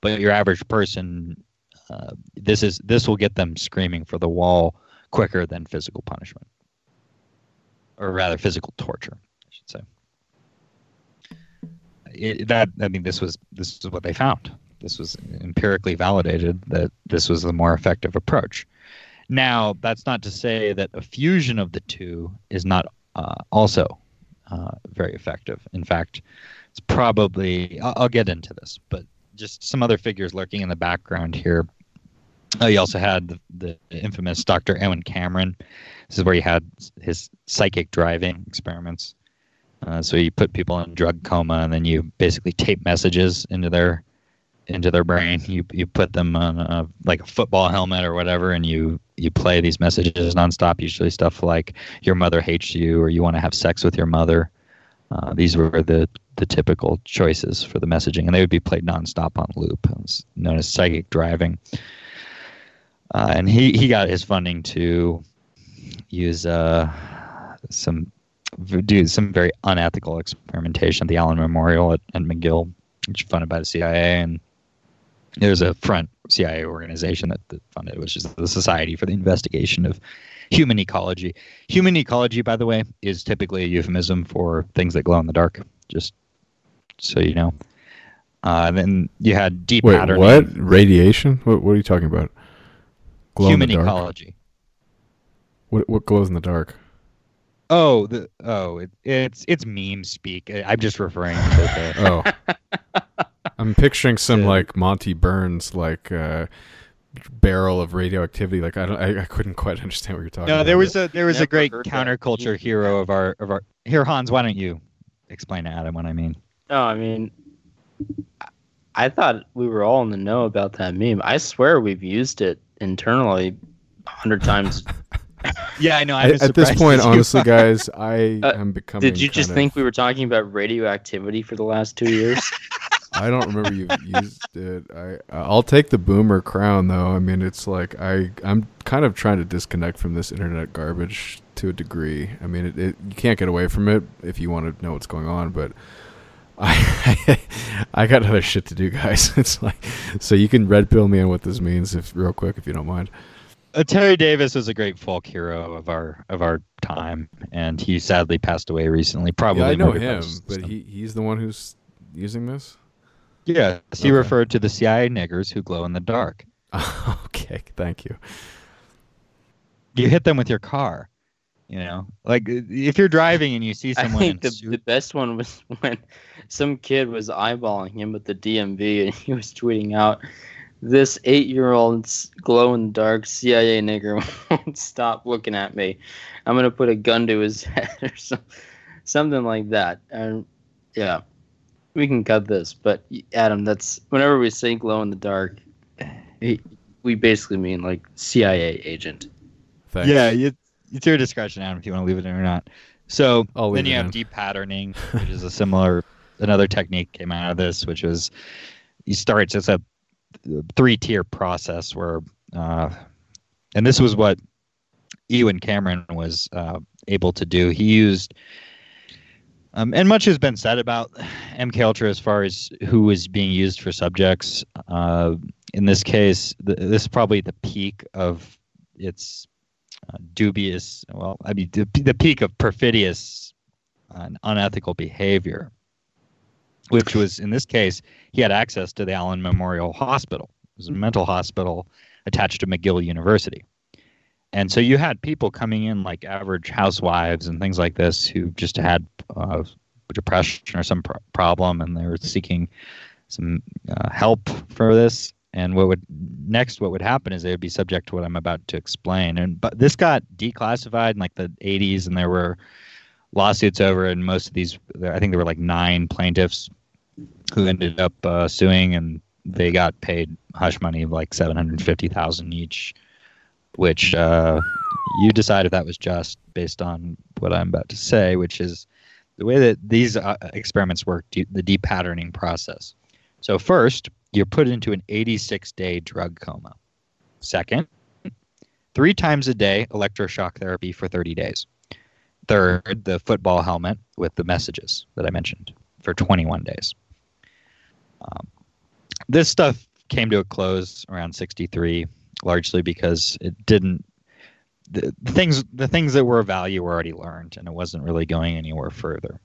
But your average person, uh, this is this will get them screaming for the wall quicker than physical punishment, or rather, physical torture, I should say. It, that I mean, this was this is what they found. This was empirically validated that this was the more effective approach. Now, that's not to say that a fusion of the two is not uh, also uh, very effective. In fact, it's probably, I'll, I'll get into this, but just some other figures lurking in the background here. Uh, you also had the, the infamous Dr. Ewen Cameron. This is where he had his psychic driving experiments. Uh, so you put people in drug coma, and then you basically tape messages into their into their brain. You you put them on a, like a football helmet or whatever, and you you play these messages nonstop. Usually stuff like "Your mother hates you" or "You want to have sex with your mother." Uh, these were the the typical choices for the messaging, and they would be played nonstop on loop. It was known as psychic driving. Uh, and he, he got his funding to use uh, some do some very unethical experimentation at the Allen Memorial at, at McGill, which is funded by the CIA. And there's a front CIA organization that, that funded it, which is the Society for the Investigation of Human Ecology. Human ecology, by the way, is typically a euphemism for things that glow in the dark. Just so you know. Uh, and then you had deep Wait, patterning. what? Radiation? What, what are you talking about? Glow Human ecology. What, what glows in the dark? Oh, the oh, it, it's it's meme speak. I'm just referring to the. Oh. I'm picturing some like Monty Burns like uh, barrel of radioactivity. Like I don't, I, I couldn't quite understand what you're talking about. no, about. there was a there was a great heard that. counterculture hero of our of our. Here, Hans, why don't you explain to Adam what I mean? No, I mean, I- I thought we were all in the know about that meme. I swear we've used it internally a hundred times. Yeah, I know. I- at this point, honestly, guys, I Uh, am becoming. Did you just kind think we were talking about radioactivity for the last two years? I don't remember you've used it. I I'll take the boomer crown though. I mean, it's like I I'm kind of trying to disconnect from this internet garbage to a degree. I mean, it, it you can't get away from it if you want to know what's going on, but. I I got other shit to do, guys. It's like so you can red pill me on what this means if real quick if you don't mind. Uh, Terry Davis was a great folk hero of our of our time, and he sadly passed away recently. Probably yeah, I know him, but he he's the one who's using this. Yeah, he Okay. referred to the CIA niggers who glow in the dark. okay, thank you. You hit them with your car. You know, like if you're driving and you see someone in think the, suit- the best one was when some kid was eyeballing him at the DMV and he was tweeting out, "This eight-year-old glow in the dark CIA nigger won't stop looking at me. I'm gonna put a gun to his head or some, something like that." And yeah, we can cut this, but Adam, that's whenever we say glow in the dark, we basically mean like CIA agent. Thanks. Yeah, you, it's your discretion, Adam, if you want to leave it in or not. So I'll leave then you have in. deep patterning, which is a similar another technique came out of this, which was you start it's a three tier process where, uh, and this was what Ewen Cameron was uh, able to do. He used. Um, and much has been said about MK Ultra as far as who was being used for subjects. Uh, in this case, th- this is probably the peak of its uh, dubious, well, I mean, the, the peak of perfidious uh, and unethical behavior, which was, in this case, he had access to the Allen Memorial Hospital. It was a mental hospital attached to McGill University. And so you had people coming in like average housewives and things like this who just had uh, depression or some pro- problem and they were seeking some uh, help for this. and what would next what would happen is they would be subject to what I'm about to explain. And but this got declassified in like the 80s, and there were lawsuits over, and most of these, I think there were like nine plaintiffs who ended up uh, suing, and they got paid hush money of like 750,000 each, which uh, you decide if that was just based on what I'm about to say, which is the way that these uh, experiments work, the depatterning process. So first, you're put into an 86 day drug coma. Second, three times a day electroshock therapy for 30 days. Third, the football helmet with the messages that I mentioned for 21 days. Um, this stuff came to a close around 63, largely because it didn't. The, things the things that were of value were already learned, and it wasn't really going anywhere further.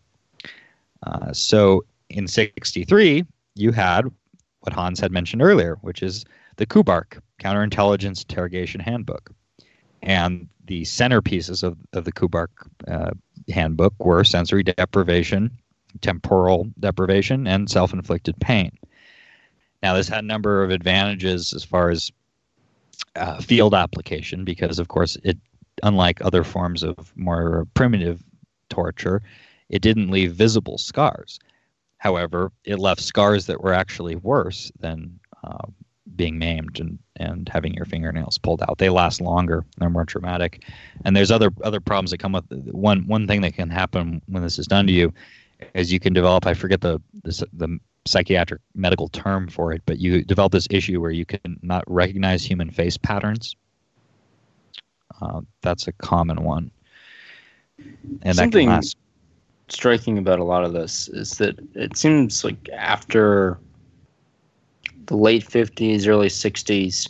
Uh, so in 63, you had what Hans had mentioned earlier, which is the KUBARK, Counterintelligence Interrogation Handbook. And the centerpieces of, of the KUBARK uh, handbook were sensory deprivation, temporal deprivation, and self inflicted pain. Now, this had a number of advantages as far as uh, field application, because, of course, it, unlike other forms of more primitive torture, it didn't leave visible scars. However, it left scars that were actually worse than uh, being maimed and, and having your fingernails pulled out. They last longer. They're more traumatic, and there's other other problems that come with one one thing that can happen when this is done to you is you can develop. I forget the the, the psychiatric medical term for it, but you develop this issue where you can not recognize human face patterns. Uh, that's a common one, and Something last. striking about a lot of this is that it seems like after the late 50s, early 60s,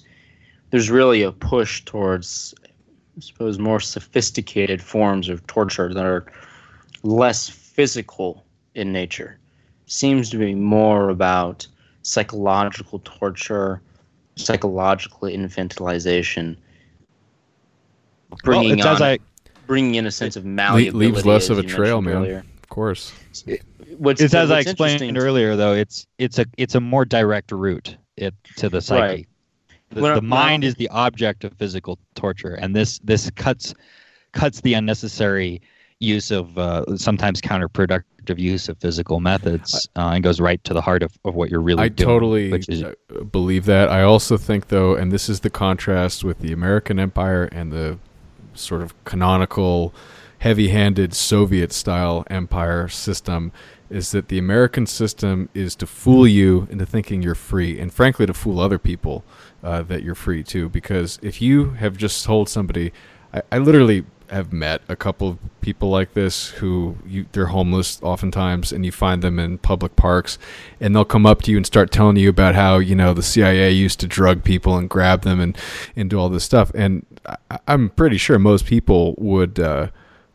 there's really a push towards, I suppose, more sophisticated forms of torture that are less physical in nature. Seems to be more about psychological torture, psychological infantilization, bringing well, on, I, bringing in a sense of Le- malleability. leaves less of a trail, man. earlier. Of course. What's, it's as I explained earlier, though. It's it's a it's a more direct route it to the psyche. Right. The, When the mind is the object of physical torture, and this this cuts cuts the unnecessary use of uh, sometimes counterproductive use of physical methods uh, and goes right to the heart of, of what you're really I doing. totally which is uh, believe that. I also think, though, and this is the contrast with the American Empire and the sort of canonical, heavy handed Soviet style empire system, is that the American system is to fool you into thinking you're free, and frankly, to fool other people uh, that you're free too. Because if you have just told somebody, I, I literally have met a couple of people like this who you, they're homeless oftentimes and you find them in public parks and they'll come up to you and start telling you about how you know the CIA used to drug people and grab them and and do all this stuff. And I, I'm pretty sure most people would uh,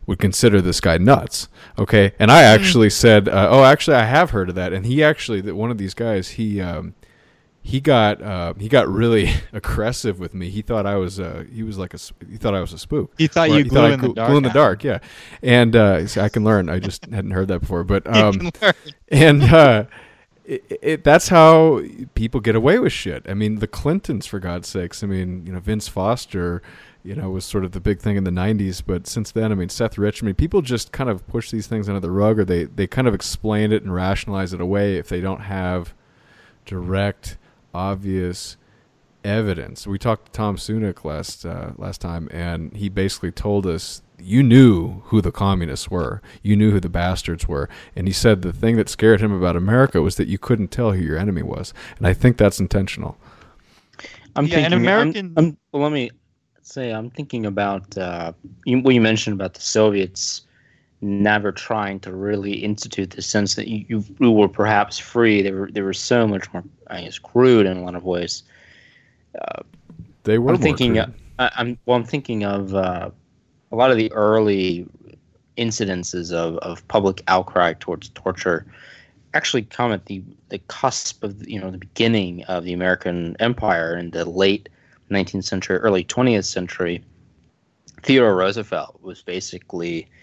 would consider this guy nuts okay? And I actually said uh, oh actually I have heard of that. And he actually that one of these guys he um, he got uh, he got really aggressive with me. He thought I was uh, he was like a he thought I was a spook. He thought Or you glue I in the dark glue in the dark, yeah. And uh, he I can learn. I just hadn't heard that before, but um, and uh, it, it, that's how people get away with shit. I mean, the Clintons, for God's sakes. I mean, you know, Vince Foster. You know, was sort of the big thing in the '90s, but since then, I mean, Seth Rich. I mean, people just kind of push these things under the rug, or they they kind of explain it and rationalize it away if they don't have direct, obvious evidence. We talked to Tom Sunic last uh, last time, and he basically told us you knew who the communists were, you knew who the bastards were, and he said the thing that scared him about America was that you couldn't tell who your enemy was, and I think that's intentional. I'm Yeah, an thinking. American- I'm, I'm, well, let me say I'm thinking about uh, you, what you mentioned about the Soviets never trying to really institute the sense that you, you, were perhaps free. They were they were so much more, I guess, crude in a lot of ways. They were I'm thinking. crude. I, I'm well. I'm thinking of uh, a lot of the early incidences of, of public outcry towards torture. Actually, come at the the cusp of you know the beginning of the American Empire in the late 19th century, early 20th century. Theodore Roosevelt was basically uh,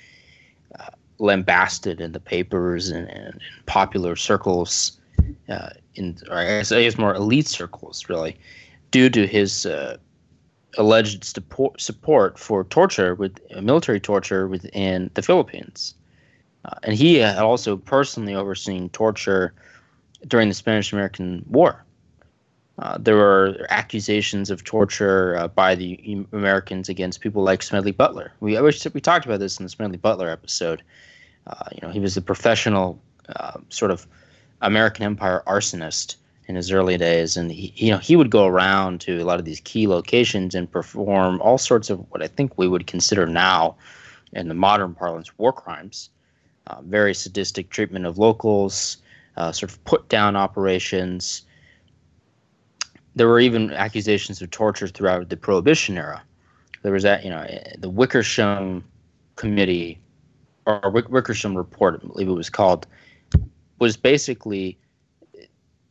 lambasted in the papers and, and popular circles uh, in, or I guess, I guess more elite circles, really, due to his uh, alleged support, support for torture with uh, military torture within the Philippines. Uh, and he had also personally overseen torture during the Spanish American War. Uh, there were accusations of torture uh, by the Americans against people like Smedley Butler. We I wish we talked about this in the Smedley Butler episode. Uh, you know, he was a professional uh, sort of American Empire arsonist in his early days, and he, you know, he would go around to a lot of these key locations and perform all sorts of what I think we would consider now, in the modern parlance, war crimes. Uh, very sadistic treatment of locals, sort of put down operations there were even accusations of torture throughout the Prohibition era. There was that, you know, the Wickersham Committee or Wickersham Report, I believe it was called, was basically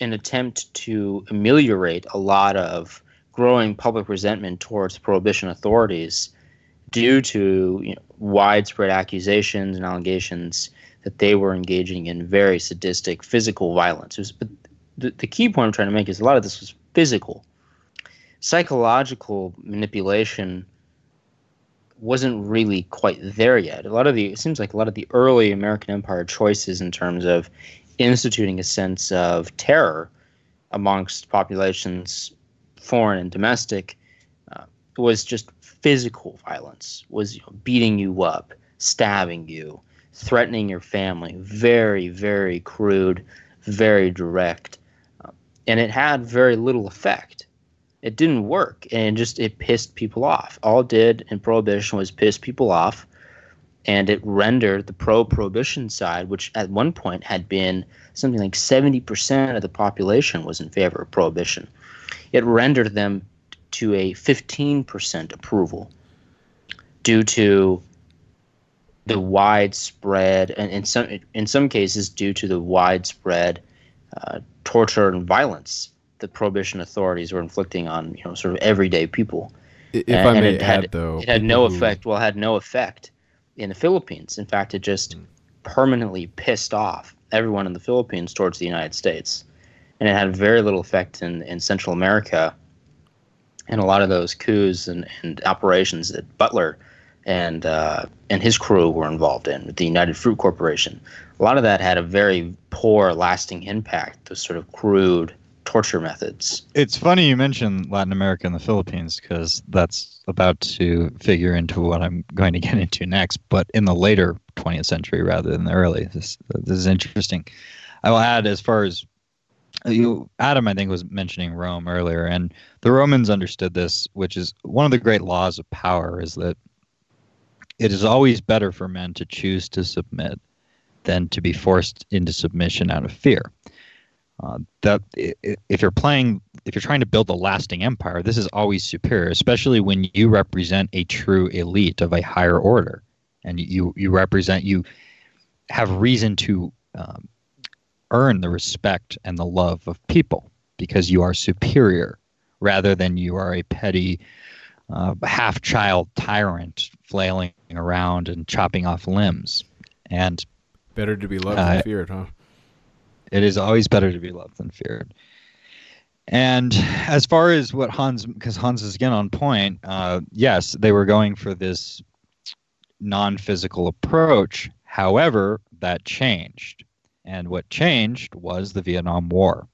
an attempt to ameliorate a lot of growing public resentment towards prohibition authorities due to you know, widespread accusations and allegations that they were engaging in very sadistic physical violence. Was, but the, the key point I'm trying to make is a lot of this was physical. Psychological manipulation wasn't really quite there yet. A lot of the it seems like a lot of the early American Empire choices in terms of instituting a sense of terror amongst populations, foreign and domestic, uh, was just physical violence. Was you know, beating you up, stabbing you, threatening your family. Very, very crude, very direct and it had very little effect. It didn't work, and just it pissed people off. All it did in prohibition was piss people off, and it rendered the pro-prohibition side, which at one point had been something like seventy percent of the population was in favor of prohibition. It rendered them to a fifteen percent approval due to the widespread, and in some in some cases due to the widespread uh, torture and violence that prohibition authorities were inflicting on you know sort of everyday people. If and, I may it had, had, though, it had no effect. Well, it had no effect in the Philippines. In fact, it just mm. permanently pissed off everyone in the Philippines towards the United States, and it had very little effect in in Central America. And a lot of those coups and, and operations that Butler and uh, and his crew were involved in with the United Fruit Corporation. A lot of that had a very poor, lasting impact. Those sort of crude torture methods. It's funny you mentioned Latin America and the Philippines because that's about to figure into what I'm going to get into next. But in the later 20th century rather than the early, this this is interesting. I will add as far as you, Adam, I think was mentioning Rome earlier, and the Romans understood this, which is one of the great laws of power, is that it is always better for men to choose to submit than to be forced into submission out of fear. Uh, that if you're playing, if you're trying to build a lasting empire, this is always superior, especially when you represent a true elite of a higher order, and you you represent you have reason to um, earn the respect and the love of people because you are superior, rather than you are a petty uh, half child tyrant flailing around and chopping off limbs. And better to be loved uh, than feared, huh? It is always better to be loved than feared. And as far as what Hans, because Hans is again on point, uh, yes, they were going for this non physical approach. However, that changed. And what changed was the Vietnam War.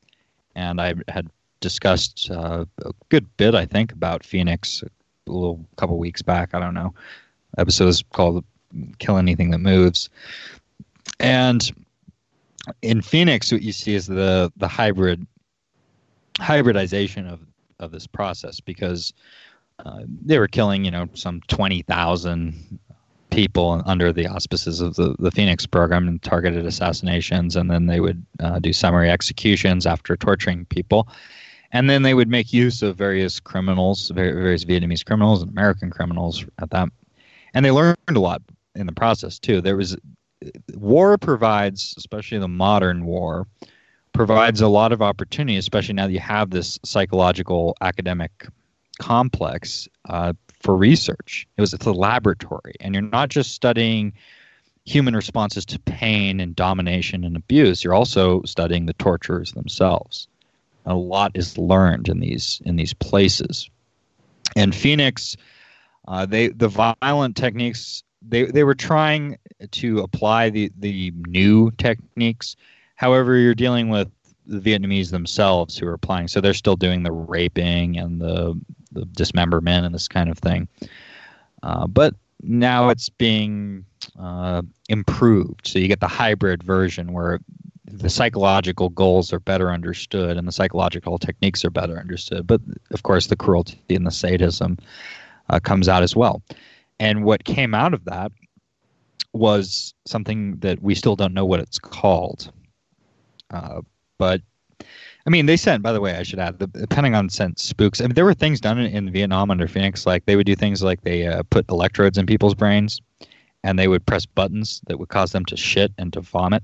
And I had discussed uh, a good bit, I think, about Phoenix a little couple weeks back. I don't know. Episode is called "Kill Anything That Moves," and in Phoenix, what you see is the the hybrid hybridization of of this process because uh, they were killing, you know, some twenty thousand people under the auspices of the, the Phoenix program and targeted assassinations, and then they would uh, do summary executions after torturing people. And then they would make use of various criminals, various Vietnamese criminals and American criminals at that, and they learned a lot in the process too. There was war provides, especially the modern war, provides a lot of opportunity, especially now that you have this psychological academic complex uh, for research. It was it's a laboratory, and you're not just studying human responses to pain and domination and abuse, you're also studying the torturers themselves. A lot is learned in these in these places. And Phoenix, uh, they the violent techniques they they were trying to apply the the new techniques. However, you're dealing with the Vietnamese themselves who are applying, so they're still doing the raping and the the dismemberment and this kind of thing. Uh, but now it's being uh, improved. So you get the hybrid version where the psychological goals are better understood and the psychological techniques are better understood. But of course, the cruelty and the sadism uh, comes out as well. And what came out of that was something that we still don't know what it's called. Uh, but I mean, they sent. By the way, I should add, the, the Pentagon sent spooks. I mean, there were things done in, in Vietnam under Phoenix, like they would do things like they uh, put electrodes in people's brains, and they would press buttons that would cause them to shit and to vomit,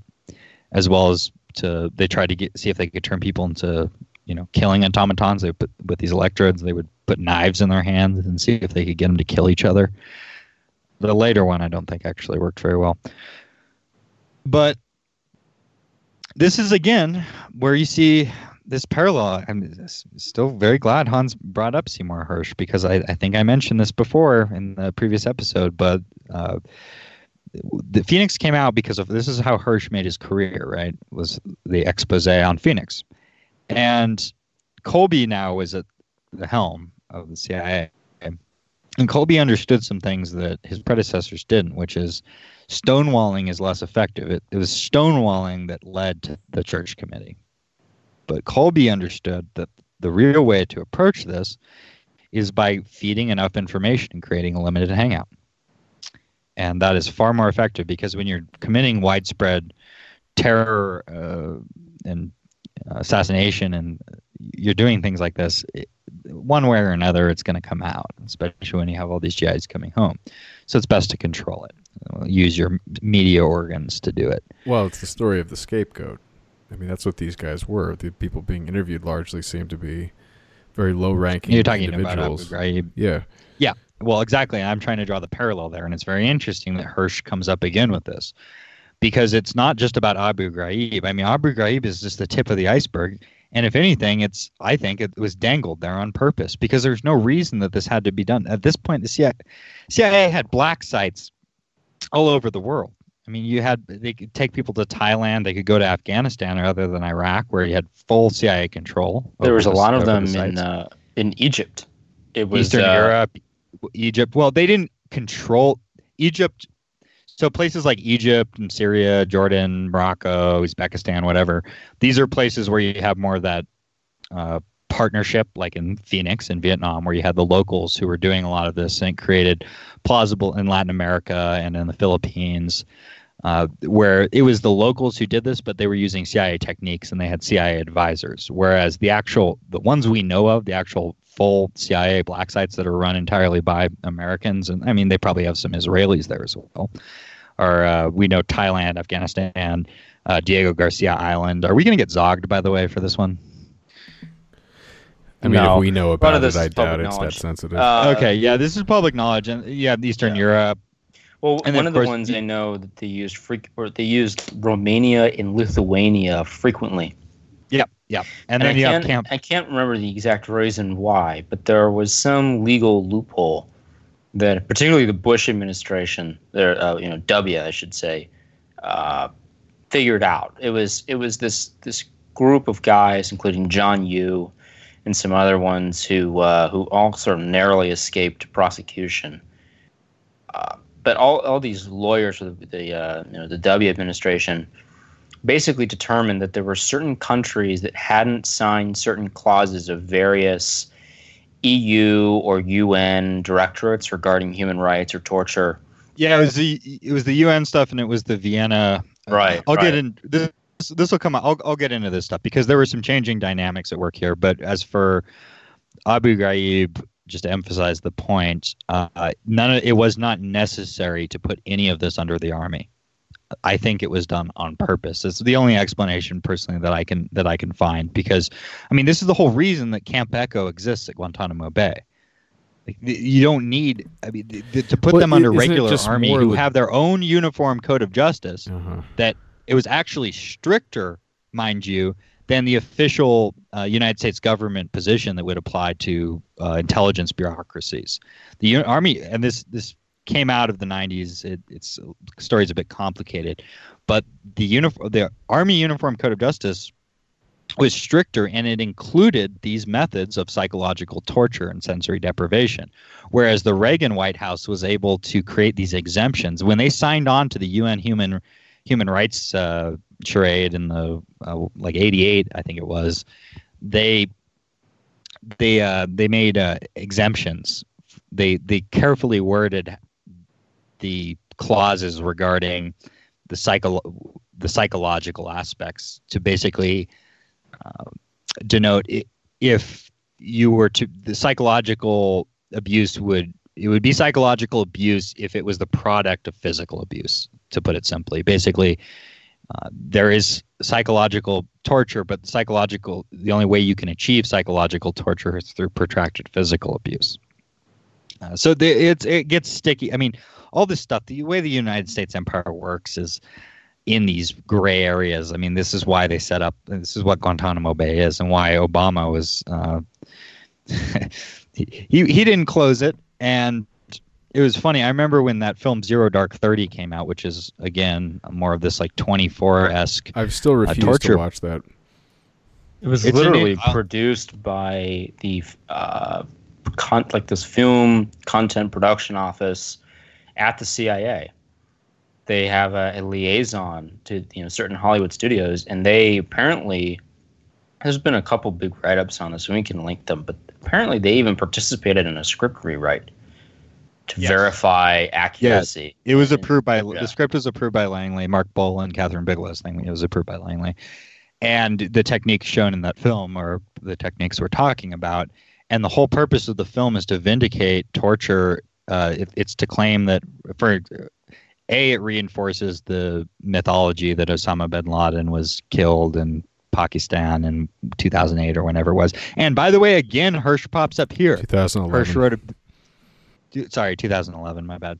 as well as to they tried to get see if they could turn people into you know killing automatons. They would put with these electrodes. They would put knives in their hands and see if they could get them to kill each other. The later one, I don't think actually worked very well. But this is again where you see this parallel. I'm still very glad Hans brought up Seymour Hersh because I, I think I mentioned this before in the previous episode, but uh, the Phoenix came out because of this is how Hersh made his career, right? Was the expose on Phoenix. And Colby now is at the helm of the CIA. And Colby understood some things that his predecessors didn't, which is stonewalling is less effective. It, it was stonewalling that led to the church committee. But Colby understood that the real way to approach this is by feeding enough information and creating a limited hangout. And that is far more effective because when you're committing widespread terror uh, and assassination and you're doing things like this, it, one way or another, it's going to come out, especially when you have all these GIs coming home. So it's best to control it. Use your media organs to do it. Well, it's the story of the scapegoat. I mean, that's what these guys were. The people being interviewed largely seem to be very low-ranking. You're talking individuals. about Abu Ghraib. Yeah. Yeah. Well, exactly. I'm trying to draw the parallel there, and it's very interesting that Hersh comes up again with this because it's not just about Abu Ghraib. I mean, Abu Ghraib is just the tip of the iceberg. And if anything, it's I think it was dangled there on purpose because there's no reason that this had to be done. At this point, the CIA, CIA had black sites all over the world. I mean, you had they could take people to Thailand, they could go to Afghanistan rather than Iraq, where you had full CIA control. There was a lot of them the in uh, in Egypt. It was Eastern uh, Europe, Egypt. Well, they didn't control Egypt. So places like Egypt and Syria, Jordan, Morocco, Uzbekistan, whatever. These are places where you have more of that uh, partnership, like in Phoenix in Vietnam, where you had the locals who were doing a lot of this and created plausible in Latin America and in the Philippines. Uh, where it was the locals who did this, but they were using CIA techniques and they had CIA advisors. Whereas the actual, the ones we know of, the actual full CIA black sites that are run entirely by Americans, and I mean, they probably have some Israelis there as well. Or uh, we know Thailand, Afghanistan, uh, Diego Garcia Island. Are we going to get zogged, by the way, for this one? I mean, No. if we know about of it, this I doubt it's that sensitive. Uh, okay, yeah, this is public knowledge, and yeah, Eastern Europe. Well, And one of of the ones you- I know that they used freak or they used Romania and Lithuania frequently. Yep. And, And, then I you have Camp. I can't remember the exact reason why, but there was some legal loophole that particularly the Bush administration, there uh, you know W I should say, uh, figured out. It was it was this this group of guys, including John Yoo and some other ones who uh, who all sort of narrowly escaped prosecution. Uh, but all, all these lawyers for the, the uh, you know the W administration basically determined that there were certain countries that hadn't signed certain clauses of various EU or UN directorates regarding human rights or torture. Yeah, it was the it was the UN stuff, and it was the Vienna. Right, I'll get in this. This will come out. I'll, I'll get into this stuff because there were some changing dynamics at work here. But as for Abu Ghraib, just to emphasize the point, uh, none of it was not necessary to put any of this under the army. I think it was done on purpose. It's the only explanation, personally, that I can that I can find. Because, I mean, this is the whole reason that Camp Echo exists at Guantanamo Bay. Like, you don't need I mean, th- to put Well, them under regular army who like- have their own uniform code of justice. Uh-huh. That it was actually stricter, mind you, than the official uh, United States government position that would apply to uh, intelligence bureaucracies. The U- army, and this this came out of the 90s. It, it's the story's a bit complicated, but the uniform, the Army Uniform Code of Justice was stricter and it included these methods of psychological torture and sensory deprivation. Whereas the Reagan White House was able to create these exemptions when they signed on to the UN human human rights uh, charade in the uh, like 88 I think it was they they uh, they made uh, exemptions they they carefully worded the clauses regarding the psycho the psychological aspects to basically uh, denote if you were to the psychological abuse would it would be psychological abuse if it was the product of physical abuse to put it simply. Basically uh, there is psychological torture but psychological the only way you can achieve psychological torture is through protracted physical abuse uh, so the, it's it gets sticky i mean all this stuff the way the united states empire works is in these gray areas. I mean, this is why they set up. This is what Guantanamo Bay is, and why Obama was. Uh, he he didn't close it, and it was funny. I remember when that film Zero Dark Thirty came out, which is again more of this like twenty four esque. I've still refused to torture. watch that. It was It's an- literally uh, produced by the uh, con- like this film content production office at the CIA. They have a, a liaison to you know certain Hollywood studios, and they apparently there's been a couple big write ups on this, and we can link them. But apparently, they even participated in a script rewrite to Yes. verify accuracy. It was approved by yeah. the script was approved by Langley, Mark Boal, and Kathryn Bigelow's thing. It was approved by Langley, and the techniques shown in that film or the techniques we're talking about. And the whole purpose of the film is to vindicate torture. Uh, it, it's to claim that for a it reinforces the mythology that Osama bin Laden was killed in Pakistan in 2008 or whenever it was. And by the way, again, Hersh pops up here. 2011. Hersh wrote a. Sorry, 2011. My bad.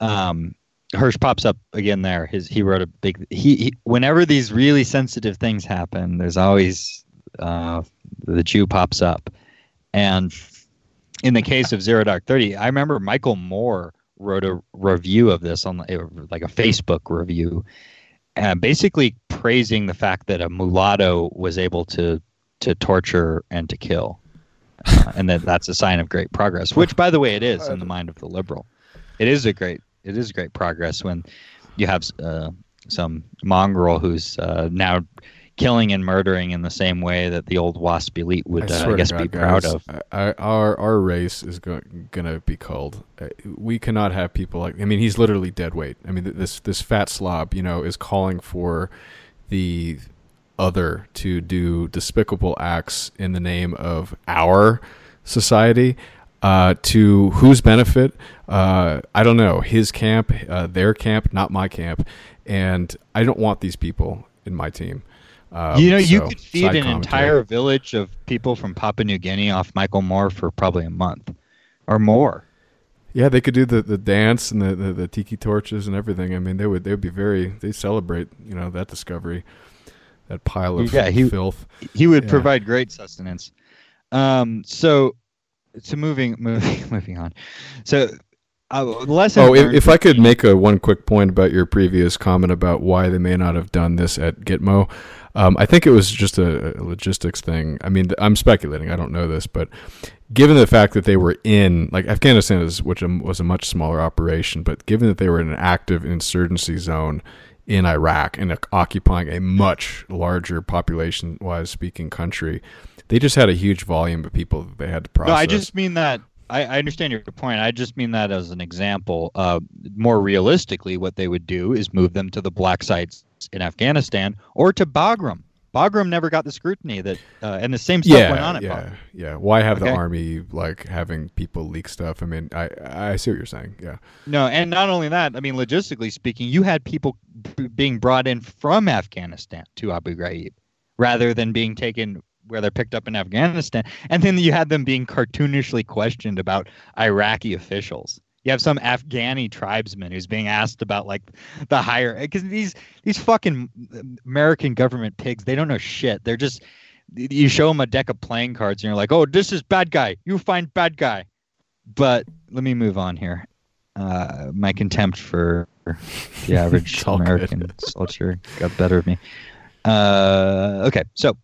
Um, Hersh pops up again there. His he wrote a big. He, he whenever these really sensitive things happen, there's always uh, the Jew pops up, and in the case of Zero Dark Thirty, I remember Michael Moore wrote a review of this on like a Facebook review, uh, basically praising the fact that a mulatto was able to to torture and to kill, uh, and that that's a sign of great progress. Which, by the way, it is in the mind of the liberal. It is a great it is great progress when you have uh, some mongrel who's uh, now killing and murdering in the same way that the old WASP elite would, I uh, I guess, to be God, proud guys, of. Our our race is go, gonna be culled. Uh, We cannot have people like. I mean, he's literally dead weight. I mean, this this fat slob, you know, is calling for the other to do despicable acts in the name of our society. Uh, to whose benefit? Uh, I don't know. His camp, uh, their camp, not my camp, and I don't want these people in my team. Um, you know, you so, could feed an commentary. entire village of people from Papua New Guinea off Michael Moore for probably a month or more. Yeah, they could do the, the dance and the, the, the tiki torches and everything. I mean, they would they would be very they celebrate you know that discovery, that pile of Yeah, he- filth. He would Yeah. provide great sustenance. Um, so, to moving moving moving on. So, uh, lesson. Oh, if, if I could make a one quick point about your previous comment about why they may not have done this at Gitmo, um, I think it was just a, a logistics thing. I mean, I'm speculating. I don't know this, but given the fact that they were in like Afghanistan is which was a much smaller operation, but given that they were in an active insurgency zone in Iraq and occupying a much larger population-wise speaking country, they just had a huge volume of people that they had to process. No, I just mean that. I, I understand your point. I just mean that as an example. Uh, more realistically, what they would do is move them to the black sites in Afghanistan or to Bagram. Bagram never got the scrutiny that, uh, and the same stuff yeah, went on at yeah, Bagram. yeah. Why have the army like having people leak stuff? I mean, I I see what you're saying. Yeah, No, and not only that. I mean, logistically speaking, you had people b- being brought in from Afghanistan to Abu Ghraib, rather than being taken where they're picked up in Afghanistan, and then you had them being cartoonishly questioned about Iraqi officials. You have some Afghani tribesman who's being asked about like the higher because these these fucking American government pigs they don't know shit. They're just you show them a deck of playing cards and you're like, oh, this is bad guy. You find bad guy. But let me move on here. Uh, my contempt for the average American culture got better of me. Uh, okay, so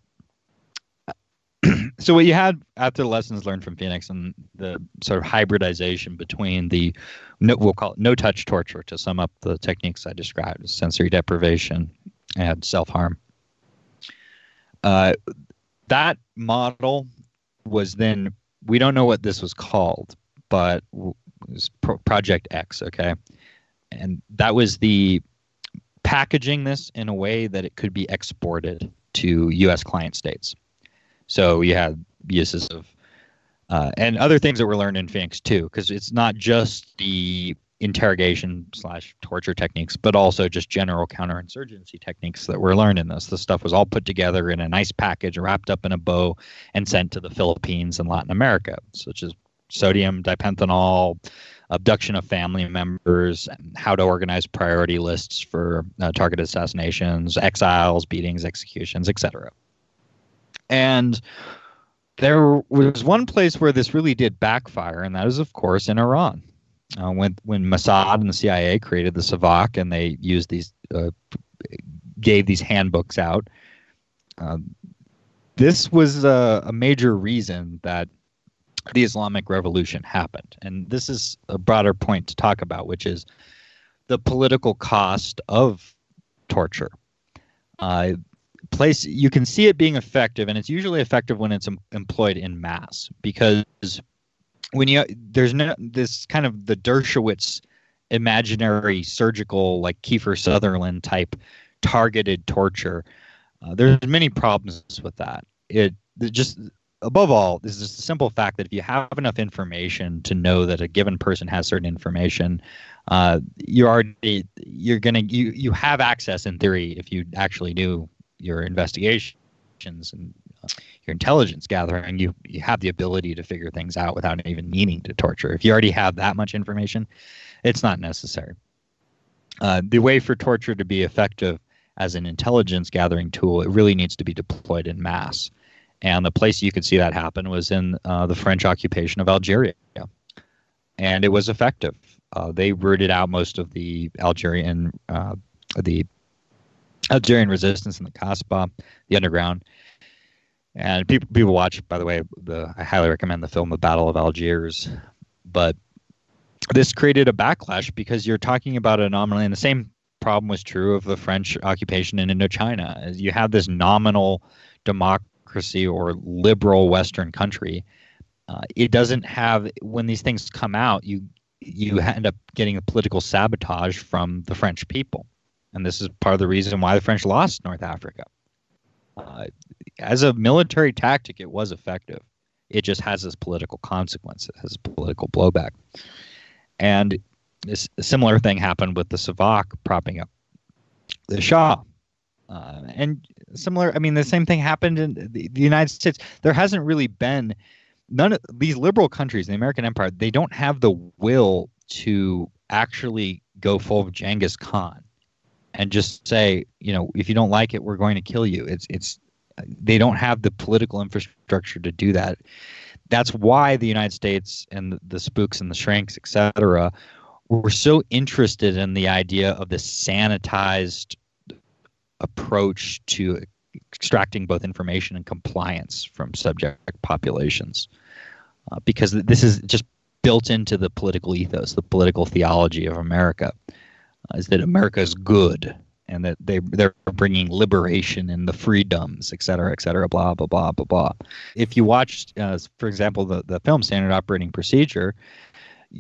so what you had after the lessons learned from Phoenix and the sort of hybridization between the no, we'll call it no touch torture to sum up the techniques I described: sensory deprivation and self harm. Uh, that model was then we don't know what this was called, but it was Pro- Project X. Okay, and that was the packaging this in a way that it could be exported to U.S. client states. So you had uses of uh, and other things that were learned in Phoenix too, because it's not just the interrogation slash torture techniques, but also just general counterinsurgency techniques that were learned in this. The stuff was all put together in a nice package, wrapped up in a bow, and sent to the Philippines and Latin America, such as sodium dipenthanol, abduction of family members, how to organize priority lists for uh, targeted assassinations, exiles, beatings, executions, etc. And there was one place where this really did backfire, and that is, of course, in Iran. Uh, when when Mossad and the CIA created the Savak, and they used these, uh, gave these handbooks out. Uh, this was a, a major reason that the Islamic Revolution happened, and this is a broader point to talk about, which is the political cost of torture. Uh, place you can see it being effective, and it's usually effective when it's em- employed in mass because when you there's no this kind of the Dershowitz imaginary surgical like Kiefer Sutherland type targeted torture. Uh, there's many problems with that. It just above all, this is the simple fact that if you have enough information to know that a given person has certain information, uh, you're already you're gonna you you have access in theory if you actually knew your investigations and uh, your intelligence gathering, you you have the ability to figure things out without even meaning to torture. If you already have that much information, it's not necessary. Uh, the way for torture to be effective as an intelligence gathering tool, it really needs to be deployed in mass. And the place you could see that happen was in uh, the French occupation of Algeria. And it was effective. Uh, they rooted out most of the Algerian, uh, the Algerian resistance in the Kasbah, the underground. And people people watch. By the way, the I highly recommend the film The Battle of Algiers. But this created a backlash because you're talking about an anomaly, and the same problem was true of the French occupation in Indochina. You have this nominal democracy or liberal Western country. Uh, it doesn't have when these things come out, you you end up getting a political sabotage from the French people. And this is part of the reason why the French lost North Africa. Uh, as a military tactic, it was effective. It just has this political consequence, it has political blowback. And this similar thing happened with the Savak propping up the Shah. Uh, and similar, I mean, the same thing happened in the, the United States. There hasn't really been none of these liberal countries in the American Empire, they don't have the will to actually go full Genghis Khan and just say, you know, if you don't like it, we're going to kill you. It's it's they don't have the political infrastructure to do that. That's why the United States and the, the spooks and the shrinks, etc., were so interested in the idea of this sanitized approach to extracting both information and compliance from subject populations, uh, because this is just built into the political ethos, the political theology of America is that America is good and that they they're bringing liberation and the freedoms, et cetera, et cetera, blah blah blah blah blah. If you watch, uh, for example, the the film Standard Operating Procedure,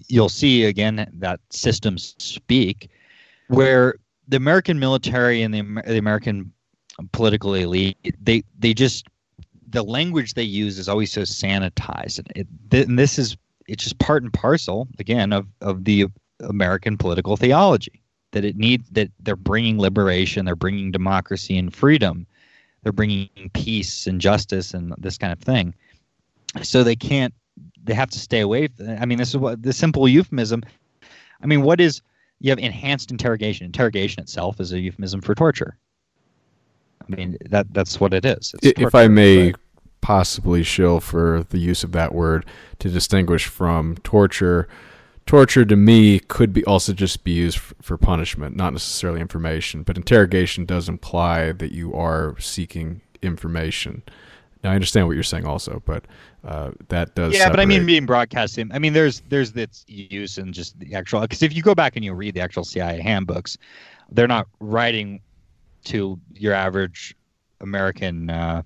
you'll see again that systems speak, where the American military and the, the American political elite they they just the language they use is always so sanitized, and, it, and this is it's just part and parcel again of of the American political theology that it needs that they're bringing liberation, they're bringing democracy and freedom, they're bringing peace and justice and this kind of thing. So they can't. They have to stay away. I mean, this is what the simple euphemism. I mean, what is you have enhanced interrogation? Interrogation itself is a euphemism for torture. I mean, that that's what it is. It's if I may right? possibly shill for the use of that word to distinguish from torture torture to me could be also just be used f- for punishment, not necessarily information. But interrogation does imply that you are seeking information. Now I understand what you're saying also, but uh, that does. Yeah, separate. but I mean being broadcasting. I mean, there's there's its use and just the actual. Because if you go back and you read the actual CIA handbooks, they're not writing to your average American uh,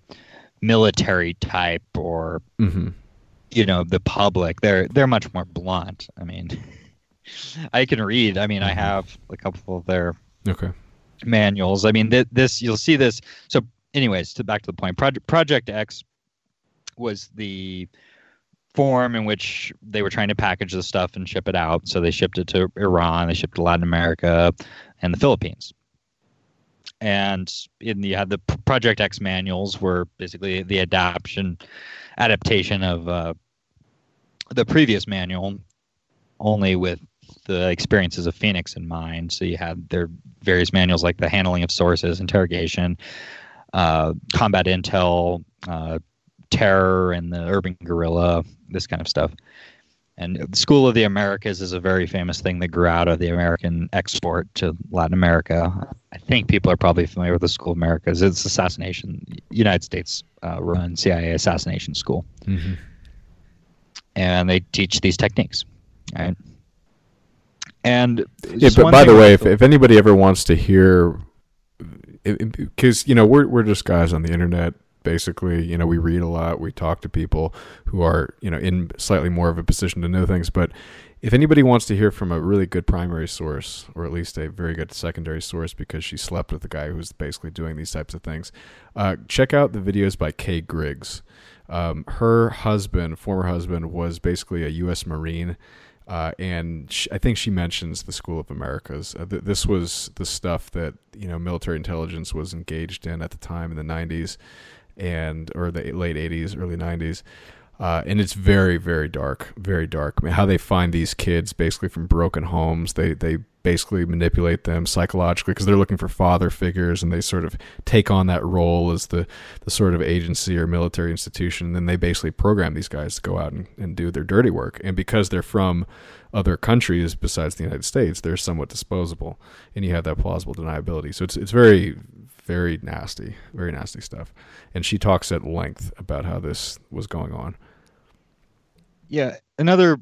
military type or mm-hmm you know the public they're they're much more blunt. I mean i can read. I mean i mm-hmm. have a couple of their okay. manuals. I mean th- this you'll see this. So anyways to back to the point project project x was the form in which they were trying to package the stuff and ship it out. So they shipped it to iran they shipped to latin america and the philippines and in the had the project x manuals were basically the adaptation adaptation of uh, the previous manual, only with the experiences of Phoenix in mind. So you had their various manuals like the handling of sources, interrogation, uh, combat intel, uh, terror, and the urban guerrilla, this kind of stuff. And the School of the Americas is a very famous thing that grew out of the American export to Latin America. I think people are probably familiar with the School of Americas. It's assassination, United States uh, run CIA assassination school. Mm-hmm and they teach these techniques, right? And yeah, but by the way, if, if anybody ever wants to hear, because you know we're we're just guys on the internet, basically. You know, we read a lot, we talk to people who are you know in slightly more of a position to know things. But if anybody wants to hear from a really good primary source, or at least a very good secondary source, because she slept with the guy who's basically doing these types of things, uh, check out the videos by Kay Griggs. Um, her husband, former husband, was basically a U.S. Marine, uh, and she, I think she mentions the School of Americas. Uh, th- this was the stuff that you know military intelligence was engaged in at the time in the '90s, and or the late '80s, early '90s. Uh, and it's very, very dark, very dark. I mean, how they find these kids basically from broken homes. They they basically manipulate them psychologically because they're looking for father figures and they sort of take on that role as the, the sort of agency or military institution. And then they basically program these guys to go out and, and do their dirty work. And because they're from other countries besides the United States, they're somewhat disposable. And you have that plausible deniability. So it's, it's very, very nasty, very nasty stuff. And she talks at length about how this was going on. Yeah. Another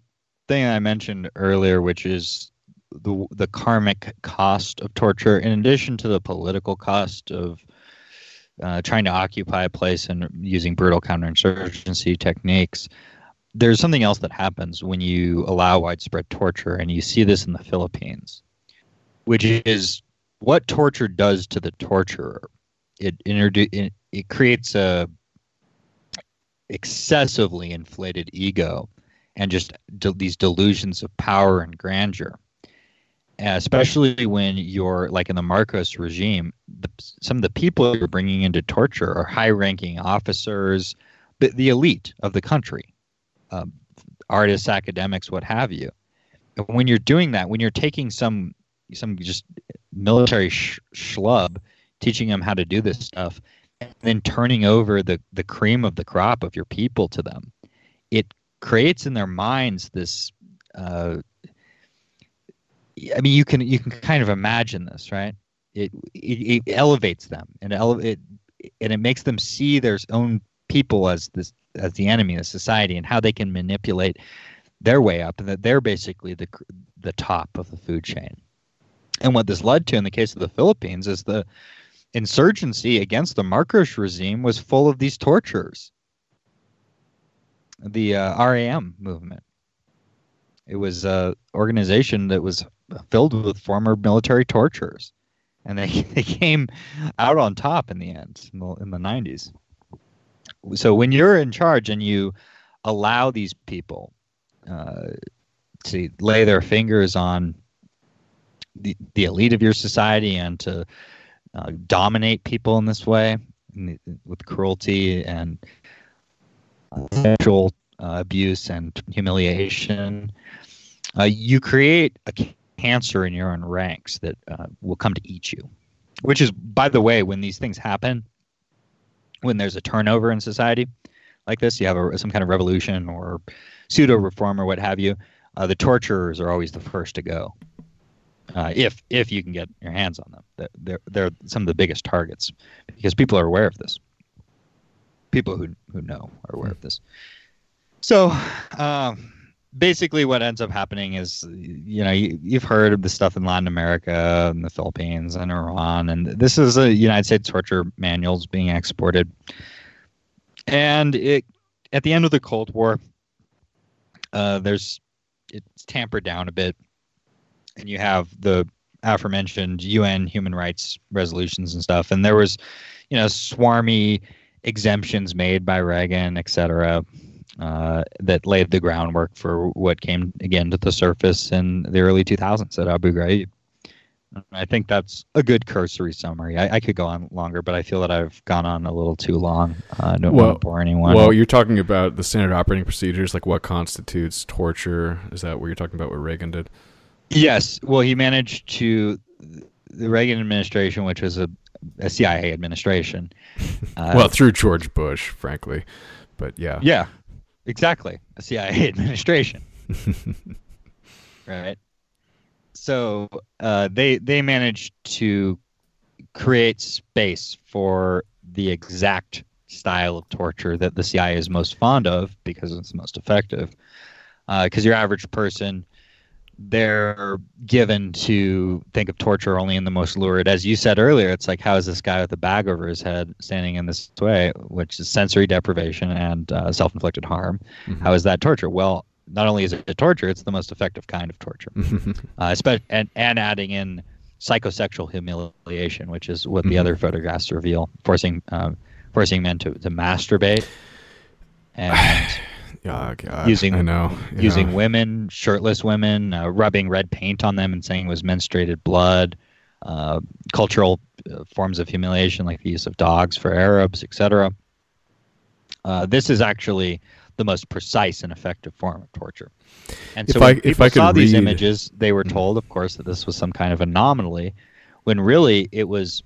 thing I mentioned earlier, which is the the karmic cost of torture, in addition to the political cost of uh, trying to occupy a place and using brutal counterinsurgency techniques, there's something else that happens when you allow widespread torture, and you see this in the Philippines, which is what torture does to the torturer. It it, creates a excessively inflated ego and just de- these delusions of power and grandeur especially when you're like in the Marcos regime, the, some of the people you're bringing into torture are high-ranking officers, the, the elite of the country, um, artists, academics, what have you. And when you're doing that, when you're taking some some just military sh- schlub, teaching them how to do this stuff, and then turning over the the cream of the crop of your people to them, it creates in their minds this uh, I mean, you can you can kind of imagine this, right? It it, it elevates them and ele- it and it makes them see their own people as this as the enemy of society and how they can manipulate their way up and that they're basically the the top of the food chain. And what this led to in the case of the Philippines is the insurgency against the Marcos regime was full of these tortures. The uh, RAM movement. It was an organization that was filled with former military torturers, and they, they came out on top in the end in the, in the 90s. So when you're in charge and you allow these people uh, to lay their fingers on the, the elite of your society and to uh, dominate people in this way, with cruelty and uh, sexual uh, abuse and humiliation. Uh, you create a cancer in your own ranks that uh, will come to eat you. Which is, by the way, when these things happen, when there's a turnover in society like this, you have a, some kind of revolution or pseudo reform or what have you. Uh, the torturers are always the first to go, uh, if if you can get your hands on them. They're they're some of the biggest targets because people are aware of this. People who who know are aware of this. So, um, basically, what ends up happening is, you know, you, you've heard of the stuff in Latin America and the Philippines and Iran, and this is a United States torture manuals being exported. And it at the end of the Cold War, uh, there's it's tampered down a bit, and you have the aforementioned UN human rights resolutions and stuff. And there was, you know, swarmy exemptions made by Reagan, et cetera, uh, that laid the groundwork for what came again to the surface in the early 2000s at Abu Ghraib. I think that's a good cursory summary. I, I, could go on longer, but I feel that I've gone on a little too long. Uh, I don't well, want to bore anyone. Well, you're talking about the standard operating procedures, like what constitutes torture. Is that what you're talking about? What Reagan did? Yes. Well, he managed to the Reagan administration, which was a, a CIA administration. Uh, well, through George Bush, frankly, but yeah. Yeah, exactly. A CIA administration. right so uh, they they managed to create space for the exact style of torture that the CIA is most fond of because it's the most effective. Because uh, your average person, they're given to think of torture only in the most lurid. As you said earlier, it's like how is this guy with a bag over his head standing in this way, which is sensory deprivation and uh, self-inflicted harm. Mm-hmm. How is that torture? Well, not only is it torture, it's the most effective kind of torture. uh, especially, and, and adding in psychosexual humiliation, which is what the mm-hmm. other photographs reveal, forcing um, forcing men to, to masturbate and yeah, God, using I know using women, shirtless women, uh, rubbing red paint on them and saying it was menstruated blood. Uh, cultural uh, forms of humiliation like the use of dogs for Arabs, etc. Uh, this is actually the most precise and effective form of torture. And so if when I, people saw these images, they were mm-hmm. told, of course, that this was some kind of anomaly, when really it was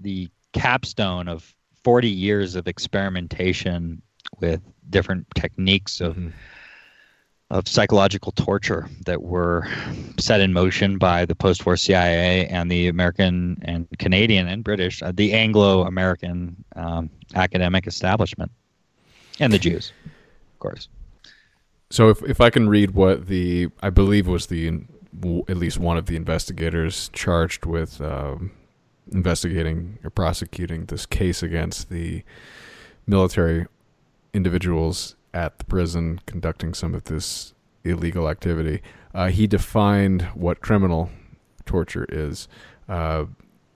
the capstone of 40 years of experimentation with different techniques of mm-hmm. of psychological torture that were set in motion by the post-war CIA and the American and Canadian and British, uh, the Anglo-American um, academic establishment, and the Jews of course. So if if I can read what the I believe was the at least one of the investigators charged with um, investigating or prosecuting this case against the military individuals at the prison conducting some of this illegal activity. Uh, he defined what criminal torture is. Uh,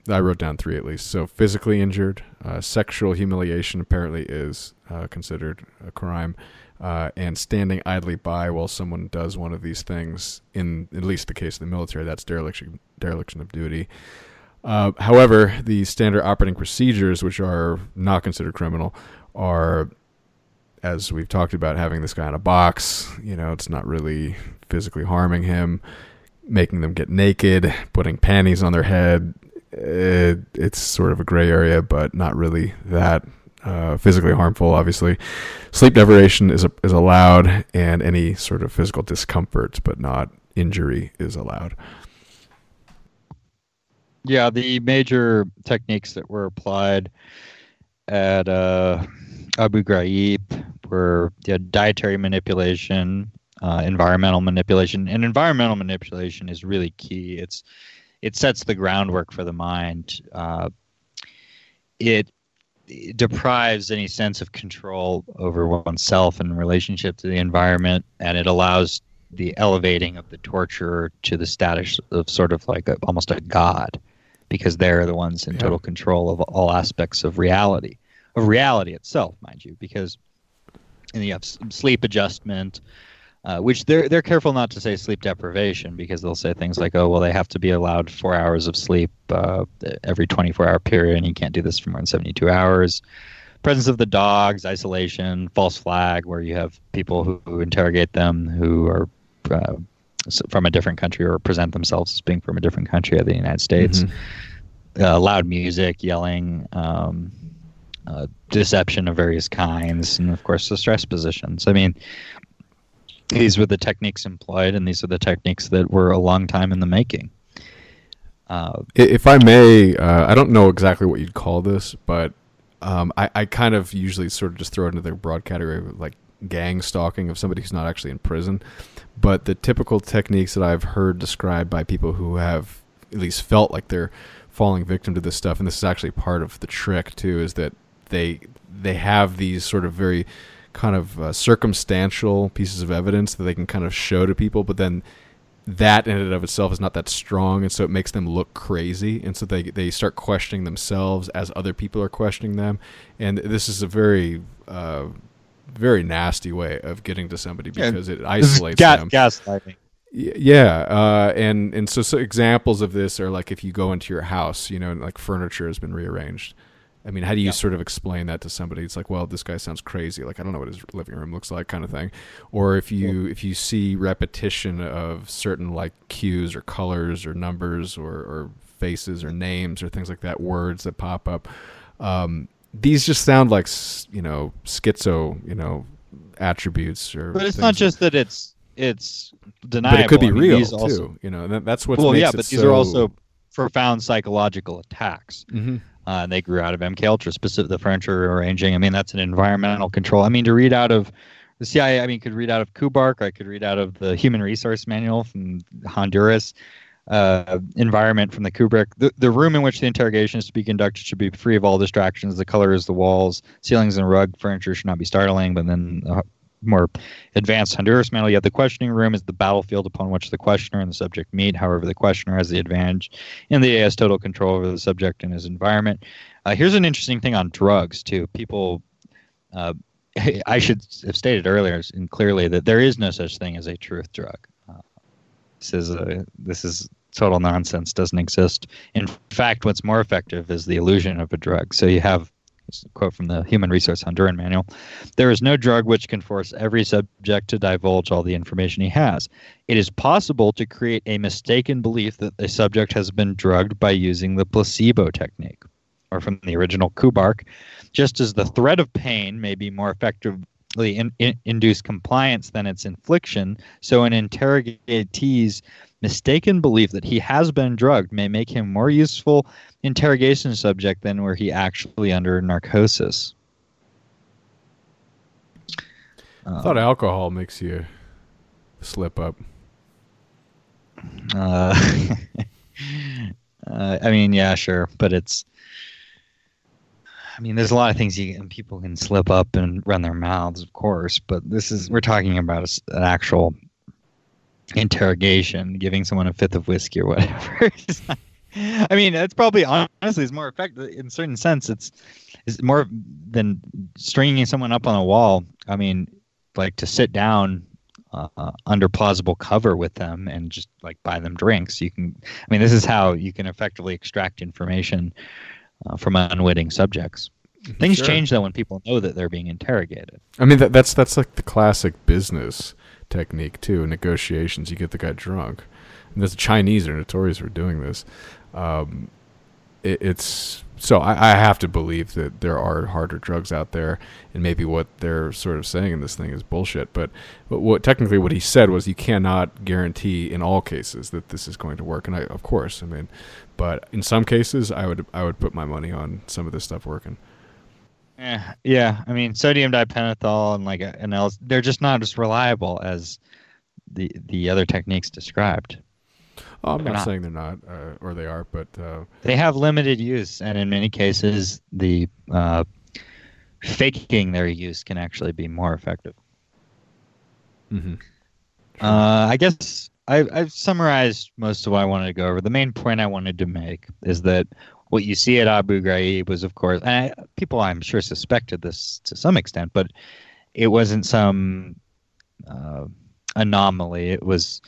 I wrote down three at least. So physically injured, uh, sexual humiliation apparently is uh, considered a crime, uh, and standing idly by while someone does one of these things, in at least the case of the military, that's dereliction, dereliction of duty. Uh, however, the standard operating procedures, which are not considered criminal, are, as we've talked about, having this guy in a box. You know, it's not really physically harming him, making them get naked, putting panties on their head. It, it's sort of a gray area, but not really that uh, physically harmful. Obviously, sleep deprivation is is allowed, and any sort of physical discomfort, but not injury, is allowed. Yeah, the major techniques that were applied at uh, Abu Ghraib were yeah, dietary manipulation, uh, environmental manipulation, and environmental manipulation is really key. It's it sets the groundwork for the mind. Uh, it deprives any sense of control over oneself in relationship to the environment, and it allows the elevating of the torturer to the status of sort of like a, almost a god, because they're the ones in yeah. total control of all aspects of reality, of reality itself, mind you, because and you have sleep adjustment, uh, which they're they're careful not to say sleep deprivation because they'll say things like, oh well, they have to be allowed four hours of sleep uh, every 24 hour period, and you can't do this for more than 72 hours. Presence of the dogs, isolation, false flag, where you have people who, who interrogate them who are uh, from a different country or present themselves as being from a different country of the United States. Uh, loud music, yelling, um, uh, deception of various kinds, and of course the stress positions. I mean, these were the techniques employed, and these are the techniques that were a long time in the making. Uh, If I may, uh, I don't know exactly what you'd call this, but um, I, I kind of usually sort of just throw it into the broad category of like gang stalking of somebody who's not actually in prison. But the typical techniques that I've heard described by people who have at least felt like they're falling victim to this stuff, and this is actually part of the trick too, is that they they have these sort of very kind of uh, circumstantial pieces of evidence that they can kind of show to people, but then that in and of itself is not that strong, and so it makes them look crazy, and so they they start questioning themselves as other people are questioning them, and this is a very uh, very nasty way of getting to somebody Yeah, because it isolates them. gaslighting. Yeah, uh, and and so, so examples of this are like if you go into your house, you know, and like furniture has been rearranged. I mean, how do you sort of explain that to somebody? It's like, well, this guy sounds crazy. Like I don't know what his living room looks like, kind of thing. Or if you if you see repetition of certain like cues or colors or numbers or, or faces or names or things like that, words that pop up. Um, these just sound like you know schizo, you know, attributes or. But it's not just that it's it's deniable. but it could be I mean, real too. also- you know, that, that's what. well, yeah, but these are also profound psychological attacks. Mhm. Uh, and they grew out of MK Ultra, specific the furniture arranging. I mean, that's an environmental control. I mean, to read out of the CIA, I mean, could read out of Kubark. I could read out of the Human Resource Manual from Honduras. Uh, environment from the Kubark. The, the room in which the interrogation is to be conducted should be free of all distractions. The colors, the walls, ceilings, and rug furniture should not be startling. But then uh, more advanced Honduras manual. Yet the questioning room is the battlefield upon which the questioner and the subject meet. However, the questioner has the advantage, and the A has total control over the subject and his environment. Uh, here's an interesting thing on drugs too. People, uh, I should have stated earlier and clearly that there is no such thing as a truth drug. Uh, this is a this is total nonsense. Doesn't exist. In fact, what's more effective is the illusion of a drug. So you have a quote from the Human Resource Honduran Manual. There is no drug which can force every subject to divulge all the information he has. It is possible to create a mistaken belief that a subject has been drugged by using the placebo technique, or from the original Kubark, just as the threat of pain may be more effectively in, in, induce compliance than its infliction, so an interrogatee's mistaken belief that he has been drugged may make him more useful interrogation subject than were he actually under narcosis. I thought alcohol makes you slip up. Uh, uh, I mean, yeah, sure, but it's. I mean, there's a lot of things you and people can slip up and run their mouths, of course, but this is we're talking about an actual interrogation, giving someone a fifth of whiskey or whatever. I mean, it's probably honestly it's more effective in a certain sense. It's it's more than stringing someone up on a wall. I mean, like to sit down uh, under plausible cover with them and just like buy them drinks. You can, I mean, this is how you can effectively extract information uh, from unwitting subjects. Things Sure. change though when people know that they're being interrogated. I mean, that, that's that's like the classic business technique too. Negotiations, you get the guy drunk. And the Chinese are notorious for doing this. Um, it, it's so I, I have to believe that there are harder drugs out there, and maybe what they're sort of saying in this thing is bullshit. But, but what technically what he said was you cannot guarantee in all cases that this is going to work. And I, of course, I mean, but in some cases, I would I would put my money on some of this stuff working. Yeah, yeah. I mean, sodium dipentothal and like an else, they're just not as reliable as the the other techniques described. Oh, I'm not, not. saying they're not, uh, or they are, but uh, They have limited use, and in many cases, the uh, faking their use can actually be more effective. mhm. Uh, I guess I, I've summarized most of what I wanted to go over. The main point I wanted to make is that what you see at Abu Ghraib was, of course, and I, people I'm sure suspected this to some extent, but it wasn't some uh, anomaly. It was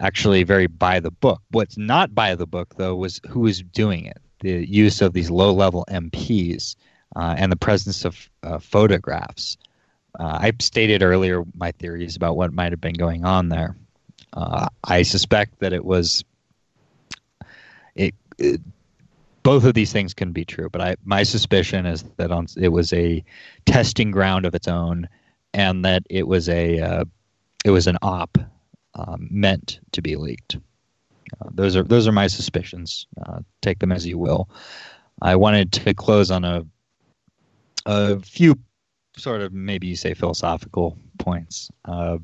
actually very by the book. What's not by the book, though, was who was doing it. The use of these low level MPs uh, and the presence of uh, photographs. Uh, I stated earlier my theories about what might have been going on there. Uh, I suspect that it was it, it, both of these things can be true, but I my suspicion is that on, it was a testing ground of its own, and that it was a uh, it was an op um, meant to be leaked. Uh, those are those are my suspicions. Uh, take them as you will. I wanted to close on a a few sort of maybe you say philosophical points uh,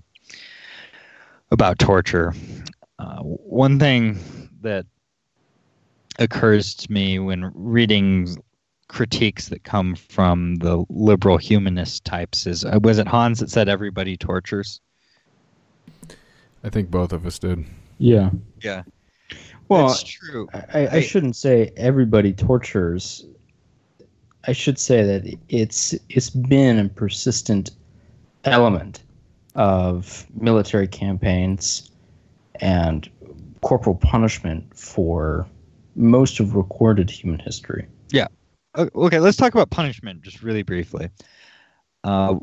about torture. Uh, one thing that occurs to me when reading critiques that come from the liberal humanist types is uh, was it Hans that said everybody tortures? I think both of us did. Yeah. Yeah. Well, That's true. I, I, shouldn't say everybody tortures. I should say that it's it's been a persistent element of military campaigns and corporal punishment for most of recorded human history. Yeah. Okay, let's talk about punishment just really briefly. Uh,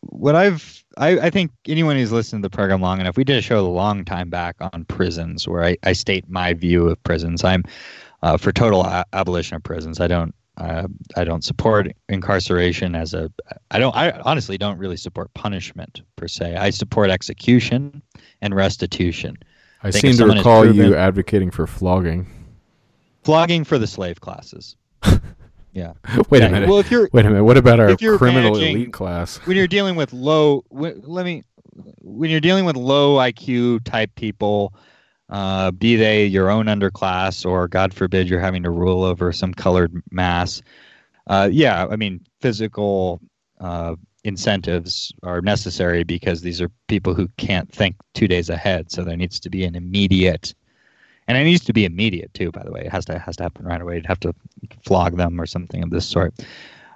what I've, I, I, think anyone who's listened to the program long enough, we did a show a long time back on prisons where I, I state my view of prisons. I'm uh, for total a- abolition of prisons. I don't, uh, I don't support incarceration as a. I don't. I honestly don't really support punishment per se. I support execution and restitution. I, I seem to recall you advocating for flogging. Flogging for the slave classes. Yeah. Wait yeah. a minute. Well, if you're wait a minute, what about our criminal elite class? When you're dealing with low, let me, when you're dealing with low IQ type people, uh, be they your own underclass or God forbid you're having to rule over some colored mass. Uh, yeah, I mean physical uh, incentives are necessary because these are people who can't think two days ahead. So there needs to be an immediate and it needs to be immediate too. By the way, it has to has to happen right away. You'd have to flog them or something of this sort,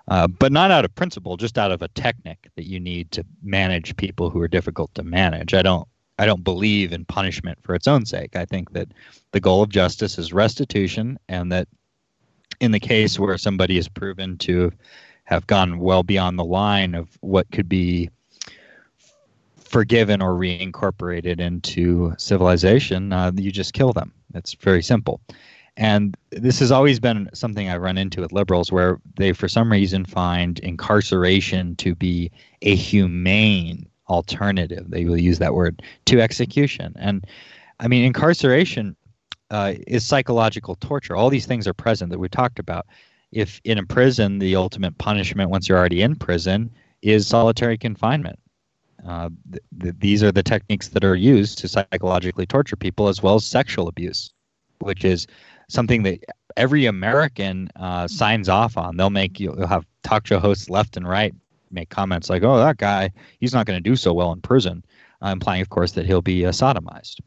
uh, but not out of principle, just out of a technique that you need to manage people who are difficult to manage. I don't I don't believe in punishment for its own sake. I think that the goal of justice is restitution, and that in the case where somebody is proven to have gone well beyond the line of what could be forgiven or reincorporated into civilization, uh, you just kill them. It's very simple. And this has always been something I run into with liberals where they, for some reason, find incarceration to be a humane alternative. They will use that word to execution. And I mean, incarceration uh, is psychological torture. All these things are present that we talked about. If in a prison, the ultimate punishment once you're already in prison is solitary confinement. Uh, th- th- these are the techniques that are used to psychologically torture people as well as sexual abuse, which is something that every American uh, signs off on. They'll make you'll have talk show hosts left and right make comments like, "Oh, that guy, he's not going to do so well in prison," uh, implying, of course, that he'll be uh, sodomized.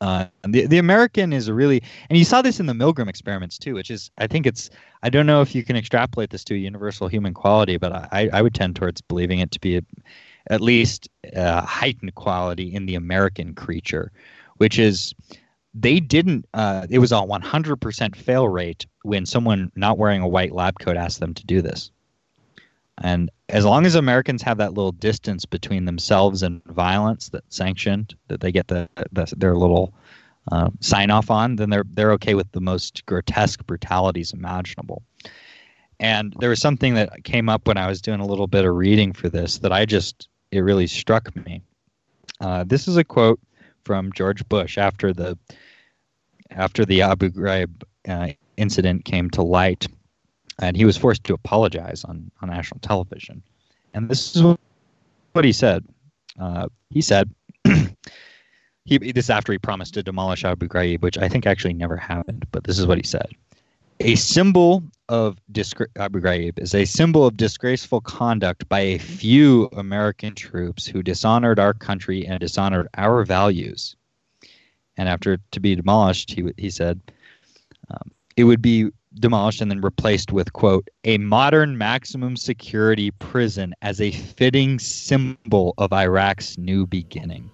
Uh, the the American is a really, and you saw this in the Milgram experiments too, which is, I think it's, I don't know if you can extrapolate this to a universal human quality, but I, I would tend towards believing it to be a, at least uh, heightened quality in the American creature, which is they didn't. Uh, it was a 100% fail rate when someone not wearing a white lab coat asked them to do this. And as long as Americans have that little distance between themselves and violence that's sanctioned, that they get the, the their little uh, sign off on, then they're they're okay with the most grotesque brutalities imaginable. And there was something that came up when I was doing a little bit of reading for this that I just it really struck me. Uh, this is a quote from George Bush after the after the Abu Ghraib uh, incident came to light, and he was forced to apologize on on national television. And this is what he said. Uh, he said. he, this after he promised to demolish Abu Ghraib, which I think actually never happened, but this is what he said a symbol of disgra- Abu Ghraib is a symbol of disgraceful conduct by a few American troops who dishonored our country and dishonored our values. And after to be demolished, he he said, um, it would be demolished and then replaced with quote a modern maximum security prison as a fitting symbol of Iraq's new beginning.